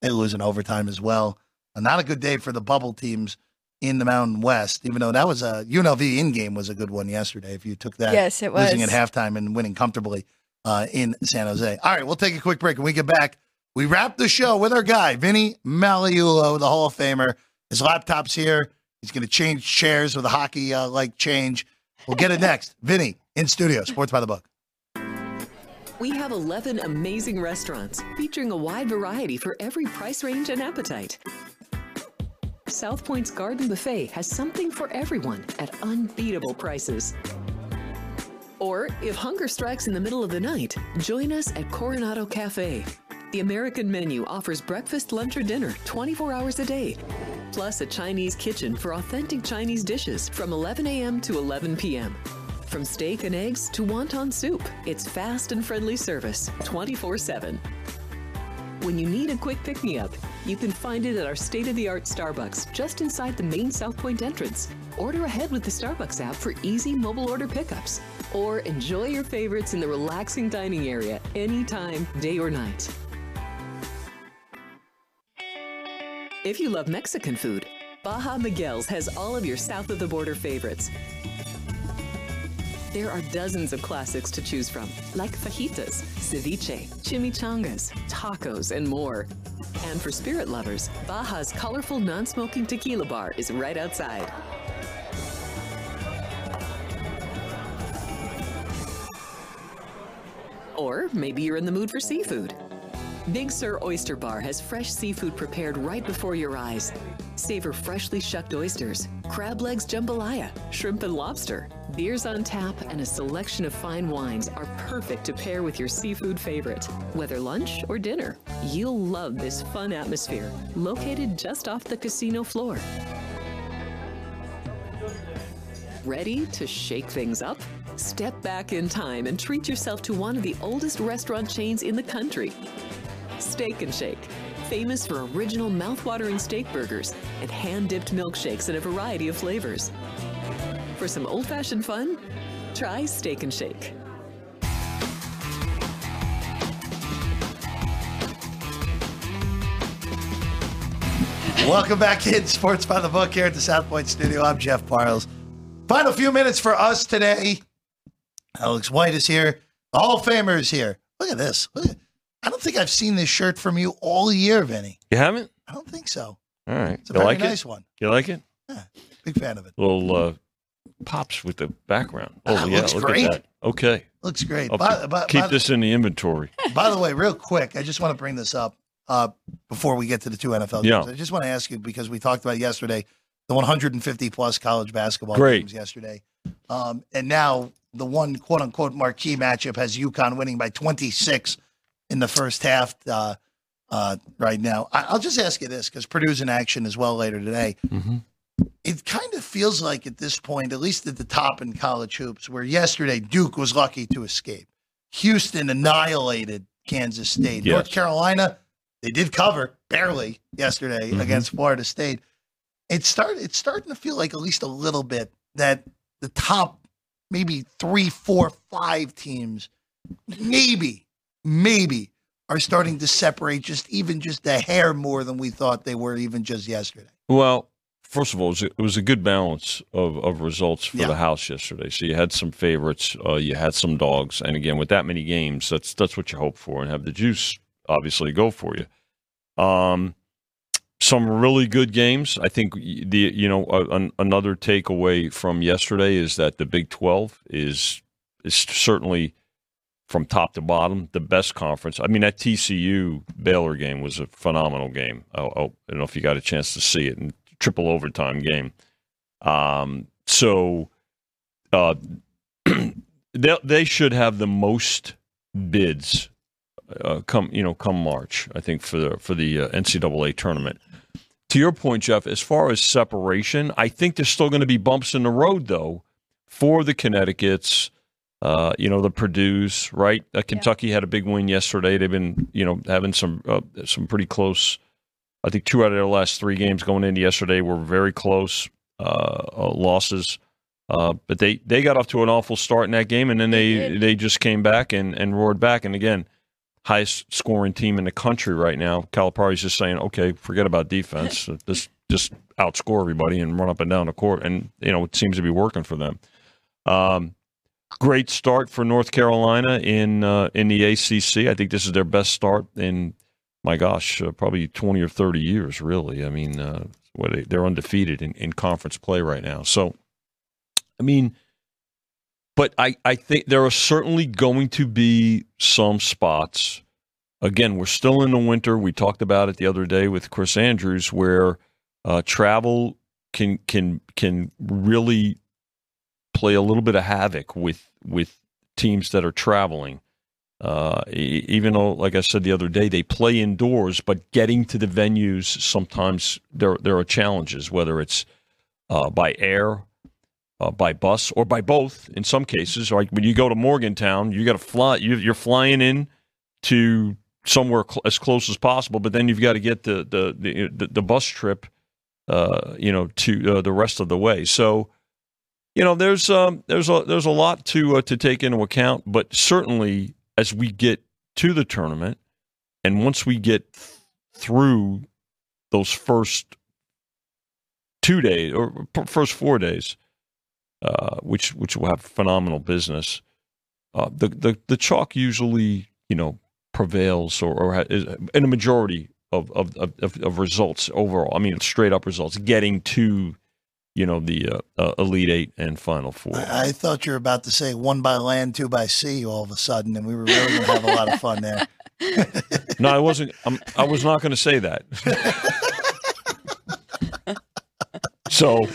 Speaker 2: They lose in overtime as well. And not a good day for the bubble teams in the Mountain West, even though that was a UNLV in game was a good one yesterday. If you took that,
Speaker 3: yes, it was.
Speaker 2: losing at halftime and winning comfortably uh, in San Jose. All right, we'll take a quick break. When we get back, we wrap the show with our guy, Vinny Magliulo, the Hall of Famer. His laptop's here. He's going to change chairs with a hockey uh, like change. We'll get it next. Vinny in studio, Sports by the Book.
Speaker 5: We have 11 amazing restaurants featuring a wide variety for every price range and appetite. South Point's Garden Buffet has something for everyone at unbeatable prices. Or if hunger strikes in the middle of the night, join us at Coronado Cafe. The American menu offers breakfast, lunch, or dinner 24 hours a day, plus a Chinese kitchen for authentic Chinese dishes from 11 a.m. to 11 p.m. From steak and eggs to wonton soup, it's fast and friendly service 24 7. When you need a quick pick me up, you can find it at our state of the art Starbucks just inside the main South Point entrance. Order ahead with the Starbucks app for easy mobile order pickups. Or enjoy your favorites in the relaxing dining area anytime, day or night. If you love Mexican food, Baja Miguel's has all of your south of the border favorites. There are dozens of classics to choose from, like fajitas, ceviche, chimichangas, tacos, and more. And for spirit lovers, Baja's colorful non smoking tequila bar is right outside. Or maybe you're in the mood for seafood. Big Sur Oyster Bar has fresh seafood prepared right before your eyes. Savor freshly shucked oysters, crab legs jambalaya, shrimp and lobster. Beers on tap and a selection of fine wines are perfect to pair with your seafood favorite. Whether lunch or dinner, you'll love this fun atmosphere, located just off the casino floor. Ready to shake things up? Step back in time and treat yourself to one of the oldest restaurant chains in the country. Steak and Shake, famous for original mouthwatering steak burgers and hand dipped milkshakes in a variety of flavors. For some old fashioned fun, try Steak and Shake.
Speaker 2: Welcome back in Sports by the Book here at the South Point Studio. I'm Jeff Parles. Final few minutes for us today. Alex White is here. The Hall of Famer is here. Look at this. Look at, I don't think I've seen this shirt from you all year, Vinny.
Speaker 7: You haven't?
Speaker 2: I don't think so.
Speaker 7: All right.
Speaker 2: It's a
Speaker 7: you
Speaker 2: very
Speaker 7: like
Speaker 2: nice
Speaker 7: it?
Speaker 2: one.
Speaker 7: You like it?
Speaker 2: Yeah, big fan of it.
Speaker 7: Little uh, pops with the background. Oh,
Speaker 2: Ah,
Speaker 7: yeah.
Speaker 2: looks
Speaker 7: look
Speaker 2: great.
Speaker 7: at that. Okay.
Speaker 2: Looks great. By,
Speaker 7: keep-
Speaker 2: by-
Speaker 7: keep
Speaker 2: by-
Speaker 7: this in the inventory.
Speaker 2: by the way, real quick, I just want to bring this up uh, before we get to the two NFL
Speaker 7: Yeah.
Speaker 2: games. I just want to ask you because we talked about yesterday the 150 plus college basketball
Speaker 7: Great.
Speaker 2: games yesterday, um, and now the one quote unquote marquee matchup has UConn winning by 26 in the first half. Uh, uh, right now, I, I'll just ask you this because Purdue's in action as well later today.
Speaker 7: Mhm.
Speaker 2: It kind of feels like at this point, at least at the top in college hoops, where yesterday Duke was lucky to escape. Houston annihilated Kansas State.
Speaker 7: Yes.
Speaker 2: North Carolina, they did cover barely yesterday
Speaker 7: Mhm.
Speaker 2: against Florida State. It start it's starting to feel like at least a little bit that the top maybe three, four, five teams, maybe, maybe are starting to separate just even just a hair more than we thought they were even just yesterday.
Speaker 7: Well, first of all, it was a, a good balance of, of results for
Speaker 2: Yeah.
Speaker 7: the house yesterday. So you had some favorites, uh, you had some dogs, and again, with that many games, that's that's what you hope for, and have the juice obviously go for you. Um, some really good games. I think the you know uh, an, another takeaway from yesterday is that the Big Twelve is is certainly from top to bottom the best conference. I mean that TCU Baylor game was a phenomenal game. I, I don't know if you got a chance to see it, and triple overtime game. Um, so uh, they they should have the most bids uh, come you know come March. I think for the for the uh, NCAA tournament. to your point, Jeff, as far as separation, I think there's still going to be bumps in the road, though, for the Connecticut's, uh, you know, the Purdue's, right? Uh, Kentucky had a big win yesterday. They've been, you know, having some uh, some pretty close. I think two out of their last three games going into yesterday were very close uh, uh, losses. Uh, but they, they got off to an awful start in that game, and then they
Speaker 3: They
Speaker 7: they just came back and, and roared back. And again, highest scoring team in the country right now. Calipari's just saying, okay, forget about defense. just just outscore everybody and run up and down the court. And you know it seems to be working for them. Um, great start for North Carolina in uh, in the ACC. I think this is their best start in my gosh, uh, probably twenty or thirty years. Really, I mean, uh, what they, they're undefeated in, in conference play right now. So, I mean. But I, I think there are certainly going to be some spots. Again, we're still in the winter. We talked about it the other day with Chris Andrews, where uh, travel can can can really play a little bit of havoc with with teams that are traveling. Uh, even though, like I said the other day, they play indoors, but getting to the venues sometimes there there are challenges. Whether it's uh, by air, uh, by bus, or by both. In some cases, like when you go to Morgantown, you got to fly. You, you're flying in to somewhere cl- as close as possible, but then you've got to get the the the, the, the bus trip, uh, you know, to uh, the rest of the way. So, you know, there's um, there's a there's a lot to uh, to take into account, but certainly as we get to the tournament, and once we get th- through those first two days or p- first four days, uh, which which will have phenomenal business, uh, the the the chalk usually you know prevails or, or in a majority of, of of of results overall. I mean, straight up results, getting to you know the uh, uh, elite eight and final four.
Speaker 2: I, I thought you were about to say one by land, two by sea all of a sudden, and we were really going to have a lot of fun there.
Speaker 7: No, I wasn't. I'm, I was not going to say that. so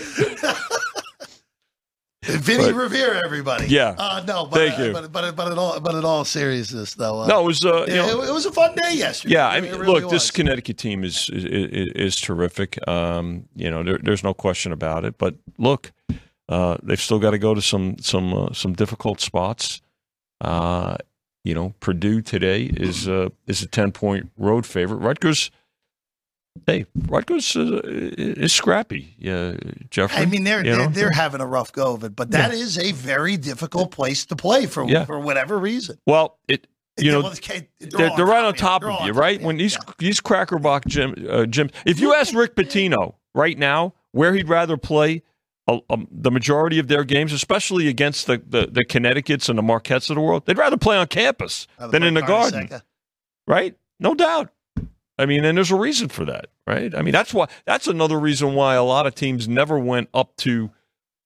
Speaker 2: Vinny
Speaker 7: But-
Speaker 2: Revere, everybody.
Speaker 7: Yeah.
Speaker 2: Uh, no, but,
Speaker 7: Thank
Speaker 2: uh,
Speaker 7: you.
Speaker 2: But, but, but, in all, but in all seriousness, though. Uh,
Speaker 7: no, it was. Uh, you
Speaker 2: it,
Speaker 7: know,
Speaker 2: it was a fun day yesterday.
Speaker 7: Yeah, I mean,
Speaker 2: really
Speaker 7: look, this. Connecticut team is is, is, is terrific. Um, you know, there, there's no question about it. But look, uh, they've still got to go to some some uh, some difficult spots. Uh, you know, Purdue today is uh, is a ten point road favorite. Rutgers, hey, Rutgers uh, is scrappy. Yeah, Jeffrey.
Speaker 2: I mean, they're they're, they're having a rough go of it, but that is a very difficult place to play for
Speaker 7: Yeah.
Speaker 2: for whatever reason.
Speaker 7: well, it you know
Speaker 2: they're,
Speaker 7: they're, they're right on top
Speaker 2: They're
Speaker 7: of you, right? When these
Speaker 2: yeah.
Speaker 7: these crackerbox gym uh, gyms, if you ask Rick Pitino right now where he'd rather play uh, um, the majority of their games, especially against the, the the Connecticut's and the Marquettes of the world, they'd rather play on campus than in the garden, right? No doubt. I mean, and there's a reason for that, right? I mean, that's why that's another reason why a lot of teams never went up to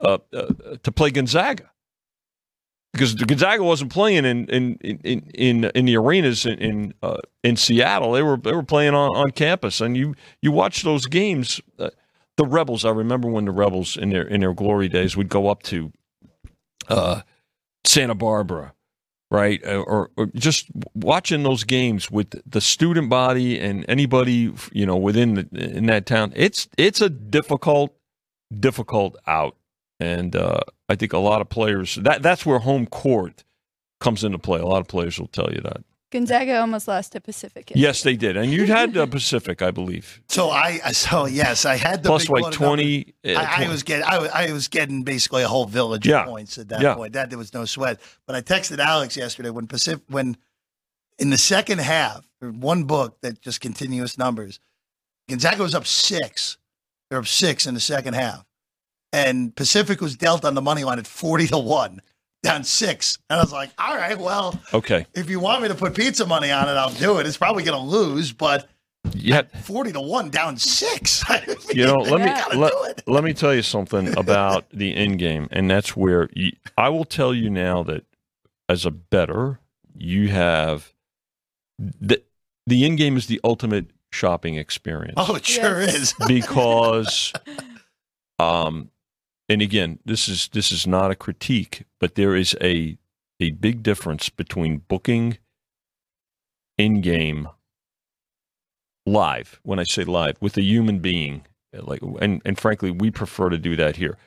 Speaker 7: uh, uh, to play Gonzaga because Gonzaga wasn't playing in in in in, in the arenas in in, uh, in Seattle. They were they were playing on, on campus, and you you watch those games. Uh, the Rebels, I remember when the Rebels in their in their glory days would go up to uh, Santa Barbara, right, Uh, or, or just watching those games with the student body and anybody you know within the, in that town. It's it's a difficult difficult out and uh, I think a lot of players that that's where home court comes into play. A lot of players will tell you that.
Speaker 3: Gonzaga almost lost to Pacific.
Speaker 7: Yes, they did, and you had uh, Pacific, I believe,
Speaker 2: So I so yes, I had the
Speaker 7: plus
Speaker 2: big
Speaker 7: like twenty. uh,
Speaker 2: I, I
Speaker 7: 20
Speaker 2: was getting I, was- I was getting basically a whole village
Speaker 7: Yeah.
Speaker 2: of points at that
Speaker 7: Yeah.
Speaker 2: point. That there was no sweat. But I texted Alex yesterday when Pacific when in the second half, one book that just continuous numbers. Gonzaga was up six. They're up six in the second half, and Pacific was dealt on the money line at forty to one, down six. And I was like, all right, well,
Speaker 7: okay.
Speaker 2: if you want me to put pizza money on it, I'll do it. It's probably going to lose, but
Speaker 7: Yeah,
Speaker 2: forty to one, down six.
Speaker 7: You know, let me let, let me tell you something about the end game, and that's where you, I will tell you now that as a bettor, you have the the end game is the ultimate shopping experience.
Speaker 2: Oh, it sure
Speaker 3: Yes.
Speaker 2: is.
Speaker 7: because um and again this is this is not a critique but there is a a big difference between booking in game live. When I say live, with a human being, uh, like, and and frankly, we prefer to do that here.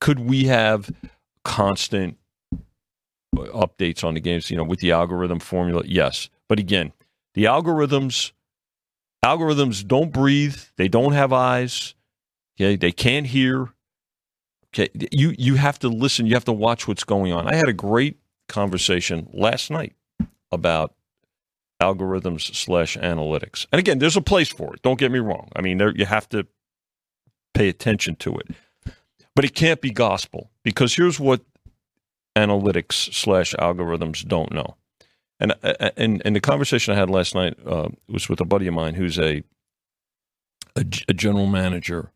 Speaker 7: Could we have constant uh, updates on the games? You know, with the algorithm formula, yes. But again, the algorithms algorithms don't breathe. They don't have eyes. Okay, they can't hear. Okay, you you have to listen. You have to watch what's going on. I had a great conversation last night about algorithms slash analytics. And again, there's a place for it. Don't get me wrong. I mean, there you have to pay attention to it, but it can't be gospel because here's what analytics slash algorithms don't know. And and and the conversation I had last night uh, was with a buddy of mine who's a, a a general manager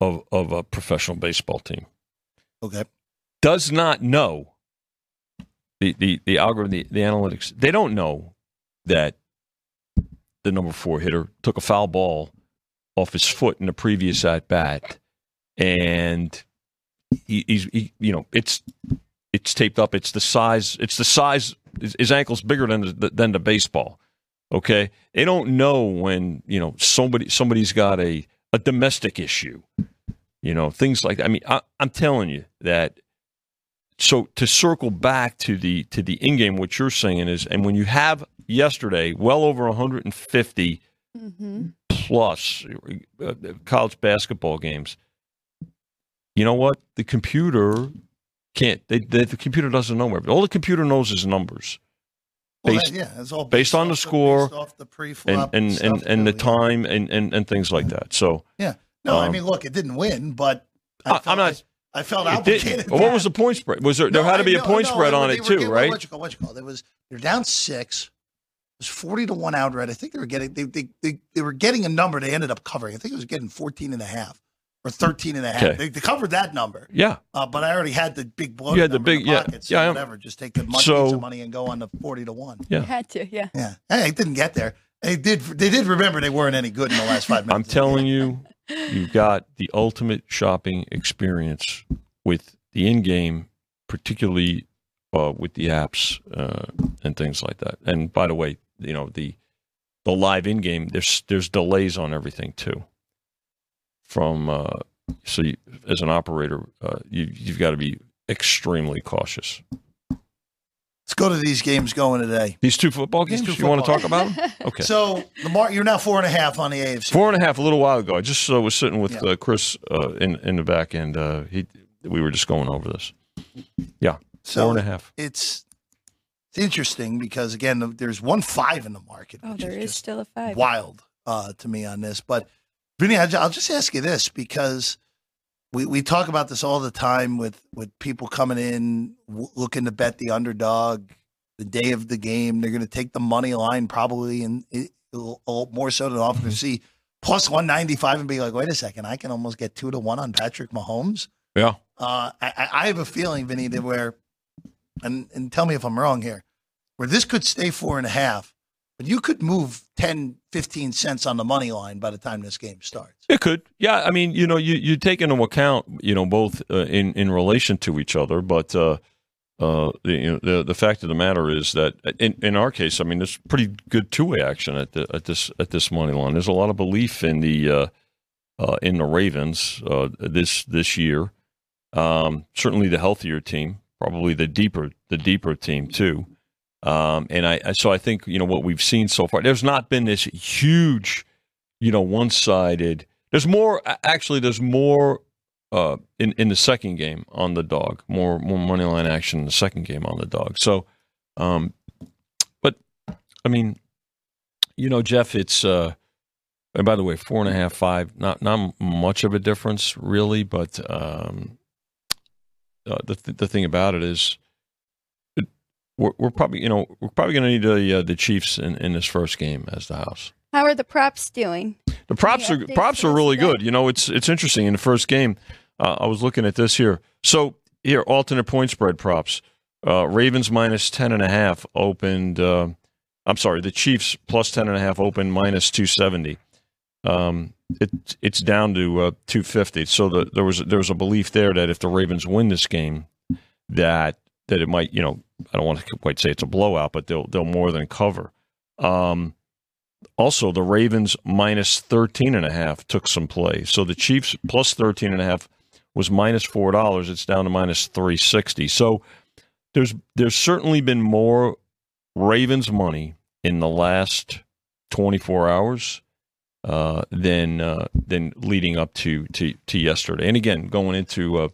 Speaker 7: of of a professional baseball team.
Speaker 2: Okay.
Speaker 7: Does not know the the the algorithm, the, the analytics. They don't know that the number four hitter took a foul ball off his foot in the previous at bat, and he, he's he, you know it's it's taped up. It's the size. It's the size. His, his ankle's bigger than the, than the baseball. Okay, they don't know when you know somebody somebody's got a a domestic issue. You know things like that. I mean, I, I'm telling you that. So to circle back to the to the in game, what you're saying is, and when you have yesterday well over 150
Speaker 3: Mm-hmm.
Speaker 7: plus uh, college basketball games. You know what? The computer can't. They, they, the computer doesn't know everything. All the computer knows is numbers.
Speaker 2: Well,
Speaker 7: Based-
Speaker 2: that- yeah, it's all
Speaker 7: based on the score
Speaker 2: based the
Speaker 7: and and
Speaker 2: stuff,
Speaker 7: and, and the time and, and, and things like that. So
Speaker 2: Yeah. No, I
Speaker 7: Um,
Speaker 2: mean, look, it didn't win, but I
Speaker 7: I-
Speaker 2: felt,
Speaker 7: I'm not-
Speaker 2: I, I felt obligated.
Speaker 7: didn't. Well, what was the point spread? Was there? there had to
Speaker 2: I
Speaker 7: be a point
Speaker 2: no,
Speaker 7: spread
Speaker 2: they-
Speaker 7: on it too,
Speaker 2: getting-
Speaker 7: right?
Speaker 2: What you call? What you call? It was they're down six. It was forty to one outright. I think they were getting they, they they they were getting a number. They ended up covering. I think it was getting 14 and a half or 13 and a half.
Speaker 7: Okay.
Speaker 2: They, they covered that number.
Speaker 7: Yeah.
Speaker 2: Uh, but I already had the big blow.
Speaker 7: You had the big- yeah,
Speaker 2: pocket,
Speaker 7: yeah,
Speaker 2: So
Speaker 7: am-
Speaker 2: whatever. Just take the money,
Speaker 7: So-
Speaker 2: money and go on to forty to one.
Speaker 7: Yeah.
Speaker 3: You had to, yeah.
Speaker 2: Yeah. Hey, it didn't get there. They did. They did remember they weren't any good in the last five minutes.
Speaker 7: I'm telling you, you've got the ultimate shopping experience with the in-game, particularly uh, with the apps uh, and things like that. And by the way, you know the the live in-game. There's there's delays on everything too. From uh, so you, as an operator, uh, you you've got to be extremely cautious.
Speaker 2: Let's go to these games going today.
Speaker 7: These two football games.
Speaker 2: two
Speaker 7: you want to talk about them? Okay.
Speaker 2: So the mar- you're now four and a half on the AFC.
Speaker 7: Four and a half a little while ago. I just uh, was sitting with
Speaker 2: Yeah.
Speaker 7: uh, Chris uh, in in the back end. Uh, he we were just going over this. Yeah,
Speaker 2: so
Speaker 7: four and a half.
Speaker 2: It's it's interesting because again, there's one five in the market.
Speaker 3: Oh, there is
Speaker 2: just
Speaker 3: still a five.
Speaker 2: wild uh, to me on this. But Vinny, I'll just ask you this because we, we talk about this all the time with with people coming in w- looking to bet the underdog the day of the game. They're going to take the money line probably, and it, more so than often to see plus one ninety five and be like, wait a second, I can almost get two to one on Patrick Mahomes.
Speaker 7: Yeah,
Speaker 2: Uh, I, I- I have a feeling, Vinny, that where, and, and tell me if I'm wrong here, where this could stay four and a half, but you could move 10, 15 cents on the money line by the time this game starts.
Speaker 7: it could. Yeah, I mean, you know, you you take into account, you know, both uh, in in relation to each other, but. Uh, uh, the, you know, the the fact of the matter is that in, in our case, I mean, there's pretty good two way action at the, at this at this money line. There's a lot of belief in the uh, uh, in the Ravens uh, this this year. Um, certainly the healthier team, probably the deeper the deeper team too. Um, and I so I think you know what we've seen so far. There's not been this huge, you know, one sided. There's more actually. There's more uh, in in the second game on the dog. More more money line action in the second game on the dog. So, um, but I mean, you know, Jeff, it's. Uh, and by the way, four and a half, five, not not much of a difference really, but um, uh, the th- the thing about it is, we're, we're probably you know we're probably going to need the uh, the Chiefs in, in this first game as the house.
Speaker 3: How are the props doing?
Speaker 7: The props are props are really good. You know, it's it's interesting. In the first game, uh, I was looking at this here. So here, alternate point spread props. Uh, Ravens minus ten and a half opened. Uh, I'm sorry, the Chiefs plus ten and a half opened minus two seventy. Um, it it's down to uh, two fifty. So the, there was there was a belief there that if the Ravens win this game, that that it might you know I don't want to quite say it's a blowout, but they'll they'll more than cover. Um, also, the Ravens minus 13 and a half took some play. So the Chiefs plus 13 and a half was minus four dollars. It's down to minus 360. So there's there's certainly been more Ravens money in the last 24 hours uh, than uh, than leading up to, to to yesterday. And again, going into uh,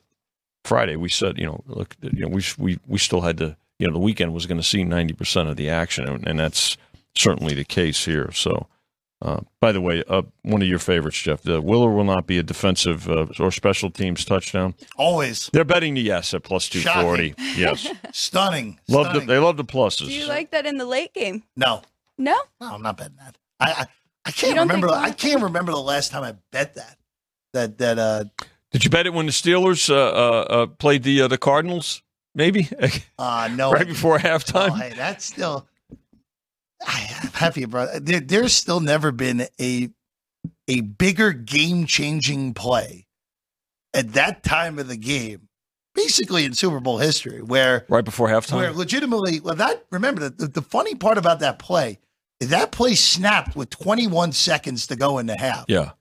Speaker 7: Friday, we said you know look you know we we we still had to you know the weekend was going to see 90 percent of the action, and, and that's certainly the case here. So. Uh, by the way, uh, one of your favorites, Jeff. The will or will not be a defensive uh, or special teams touchdown.
Speaker 2: Always
Speaker 7: They're betting the yes at plus two forty. Yes,
Speaker 2: stunning.
Speaker 7: love the, they love the pluses.
Speaker 3: Do you like that in the late game?
Speaker 2: no,
Speaker 3: No.
Speaker 2: no, I'm not betting that. I I, I can't remember. I can't remember the last time I bet that. That that uh
Speaker 7: Did you bet it when the Steelers uh, uh, uh, played the uh, the Cardinals? Maybe
Speaker 2: uh no.
Speaker 7: right before
Speaker 2: Oh,
Speaker 7: halftime.
Speaker 2: hey, that's still. I'm happy about. There, there's still never been a a bigger game changing play at that time of the game, basically in Super Bowl history, where
Speaker 7: Right before halftime, where
Speaker 2: legitimately, well, that remember the, the, the funny part about that play, is that play snapped with 21 seconds to go in the half,
Speaker 7: Yeah,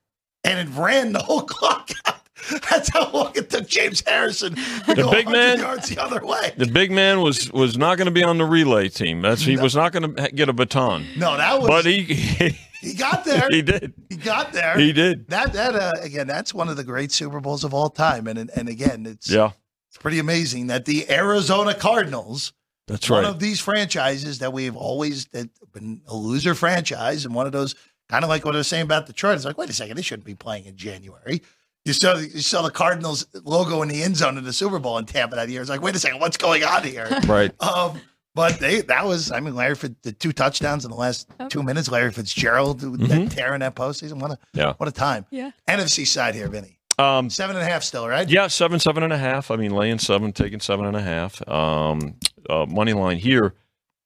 Speaker 2: and it ran the whole clock out. That's how long it took James Harrison to
Speaker 7: The
Speaker 2: go
Speaker 7: big man-
Speaker 2: yards the other way.
Speaker 7: the big man was was not going to be on the relay team. That's he was not going to get a baton.
Speaker 2: No, that was
Speaker 7: But he he,
Speaker 2: he got there.
Speaker 7: he did.
Speaker 2: He got there.
Speaker 7: He did.
Speaker 2: That that uh, again, that's one of the great Super Bowls of all time, and and again, it's
Speaker 7: Yeah,
Speaker 2: it's pretty amazing that the Arizona Cardinals,
Speaker 7: that's
Speaker 2: one
Speaker 7: right.
Speaker 2: One of these franchises that we've always that been a loser franchise, and one of those kind of like what I was saying about Detroit. It's like, wait a second, they shouldn't be playing in January. You saw you saw the Cardinals logo in the end zone in the Super Bowl in Tampa that year. It's like, wait a second, what's going on here?
Speaker 7: Right.
Speaker 2: Um, but they that was I mean Larry Fitz, the two touchdowns in the last two minutes. Larry Fitzgerald with that tear in that postseason. What a
Speaker 7: Yeah.
Speaker 2: what a time.
Speaker 3: Yeah.
Speaker 2: NFC side here, Vinny.
Speaker 7: Um,
Speaker 2: Seven and a half still, right?
Speaker 7: Yeah, seven, seven and a half. I mean, laying seven, taking seven and a half. Um, uh, money line here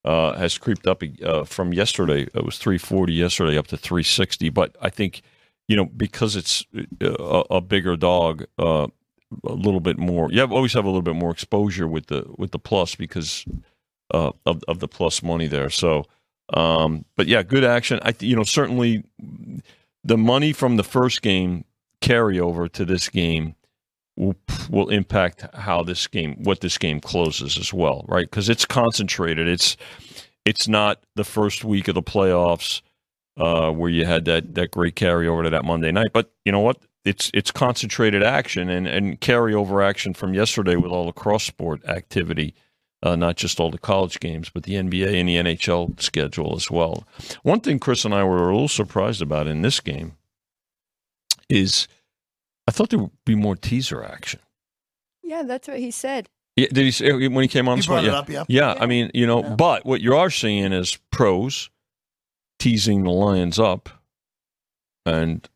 Speaker 7: uh, has creeped up uh, from yesterday. It was three forty yesterday, up to three sixty. But I think you know because it's uh, a, a bigger dog, uh, a little bit more. You have, always have a little bit more exposure with the with the plus because uh, of of the plus money there. So, um, but yeah, good action. I you know certainly the money from the first game carry over to this game will will impact how this game what this game closes as well, right? Because it's concentrated. It's it's not the first week of the playoffs uh, where you had that that great carryover to that Monday night. But you know what? It's it's concentrated action and and carryover action from yesterday with all the cross sport activity. Uh, not just all the college games, but the NBA and the NHL schedule as well. One thing Chris and I were a little surprised about in this game is I thought there would be more teaser action.
Speaker 3: Yeah, that's what he said.
Speaker 7: Yeah, did he say when he came on?
Speaker 2: You
Speaker 7: the spot?
Speaker 2: brought it
Speaker 7: yeah.
Speaker 2: up, yeah.
Speaker 7: yeah.
Speaker 3: Yeah.
Speaker 7: I mean, you know,
Speaker 3: Yeah.
Speaker 7: but what you are seeing is pros teasing the Lions up, and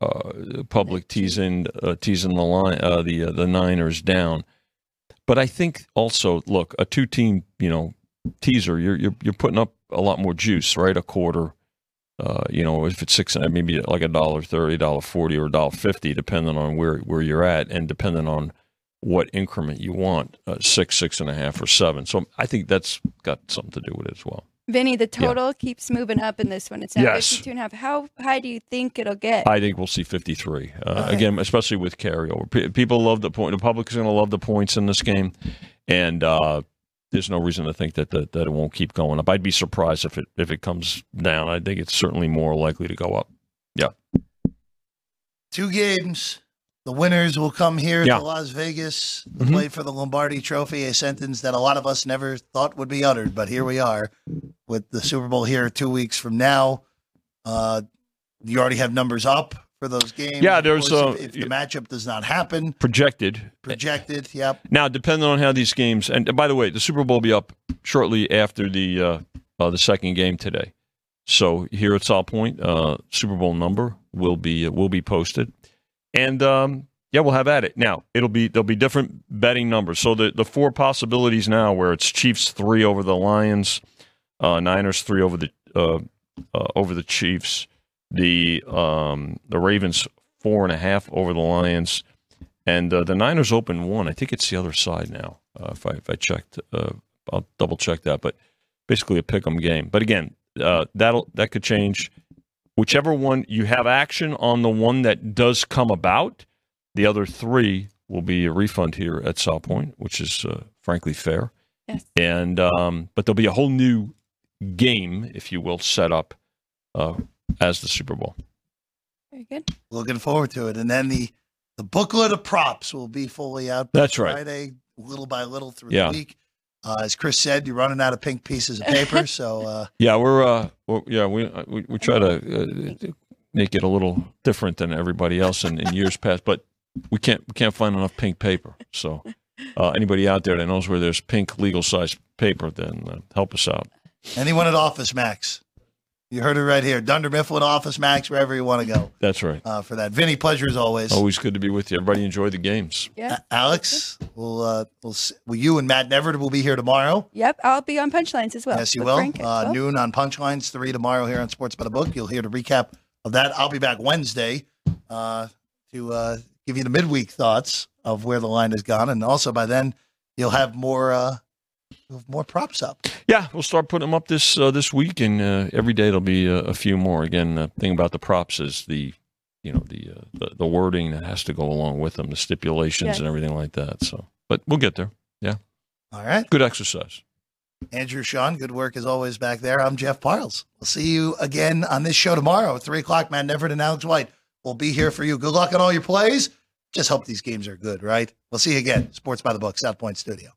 Speaker 7: uh, public teasing uh, teasing the line uh, the uh, the Niners down. But I think also, look, a two team, you know, teaser, you're you're you're putting up a lot more juice, right? A quarter. Uh, you know, if it's six, maybe like a dollar thirty, dollar forty, or a dollar fifty, depending on where where you're at, and depending on what increment you want, uh, six, six and a half, or seven. So I think that's got something to do with it as well.
Speaker 3: Vinny, the total keeps moving up in this one. It's now
Speaker 7: Yes.
Speaker 3: 52 and a half. How high do you think it'll get?
Speaker 7: I think we'll see 53. Uh,
Speaker 2: Okay.
Speaker 7: Again, especially with carryover. P- people love the point. The public is going to love the points in this game. And uh, there's no reason to think that, that that it won't keep going up. I'd be surprised if it if it comes down. I think it's certainly more likely to go up. Yeah.
Speaker 2: Two games. The winners will come here
Speaker 7: Yeah.
Speaker 2: to Las Vegas to
Speaker 7: Mhm.
Speaker 2: play for the Lombardi Trophy, a sentence that a lot of us never thought would be uttered, but here we are with the Super Bowl here two weeks from now. Uh, you already have numbers up for those games.
Speaker 7: Yeah, there's,
Speaker 2: course,
Speaker 7: uh,
Speaker 2: if, if the matchup does not happen,
Speaker 7: Projected.
Speaker 2: projected. Yep.
Speaker 7: Now, depending on how these games, and by the way, the Super Bowl will be up shortly after the uh, uh, the second game today. So here at South Point, uh, Super Bowl number will be will be posted, and um, yeah, we'll have at it. Now it'll be there'll be different betting numbers. So the the four possibilities now, where it's Chiefs three over the Lions, uh, Niners three over the uh, uh, over the Chiefs, the um, the Ravens four and a half over the Lions, and uh, the Niners open one. I think it's the other side now. Uh, if I if I checked, uh, I'll double check that. But basically a pick 'em game. But again, uh, that'll that could change. whichever one you have action on the one that does come about, the other three will be a refund here at South Point, which is uh, frankly fair.
Speaker 3: Yes.
Speaker 7: And um, but there'll be a whole new game, if you will, set up uh, as the Super Bowl.
Speaker 3: Very good.
Speaker 2: Looking forward to it. And then the the booklet of props will be fully out by
Speaker 7: That's right.
Speaker 2: Friday, little by little through
Speaker 7: Yeah.
Speaker 2: the week. Uh, as Chris said, you're running out of pink pieces of paper, so uh,
Speaker 7: Yeah, we're uh, well, yeah, we, uh, we we try to uh, make it a little different than everybody else in, in years past, but we can't we can't find enough pink paper. So, uh, anybody out there that knows where there's pink legal size paper, then uh, help us out.
Speaker 2: Anyone at Office Max, you heard it right here. Dunder Mifflin Office Max, wherever you want to go
Speaker 7: That's right.
Speaker 2: uh, for that. Vinny, pleasure as always.
Speaker 7: Always good to be with you. Everybody enjoy the games.
Speaker 3: Yeah.
Speaker 2: A- Alex, we'll, uh, we'll, s- well, you and Matt Neverett will be here tomorrow.
Speaker 3: Yep. I'll be on punchlines as well.
Speaker 2: yes, you will. Uh,
Speaker 3: well.
Speaker 2: noon on Punchlines, three tomorrow here on Sports by the Book. You'll hear the recap of that. I'll be back Wednesday uh, to uh, give you the midweek thoughts of where the line has gone, and also by then you'll have more uh, you'll have more props up.
Speaker 7: Yeah, we'll start putting them up this uh, this week, and uh, every day there'll be a, a few more. Again, the thing about the props is the you know the, uh, the the wording that has to go along with them, the stipulations
Speaker 3: Yes.
Speaker 7: and everything like that. So, but we'll get there. Yeah.
Speaker 2: All right,
Speaker 7: Good exercise.
Speaker 2: Andrew, Sean, good work as always back there. I'm Jeff Parles. We'll see you again on this show tomorrow at three o'clock. Matt Neverett and Alex White will be here for you. Good luck on all your plays. Just hope these games are good, right? We'll see you again. Sports by the Book, South Point Studio.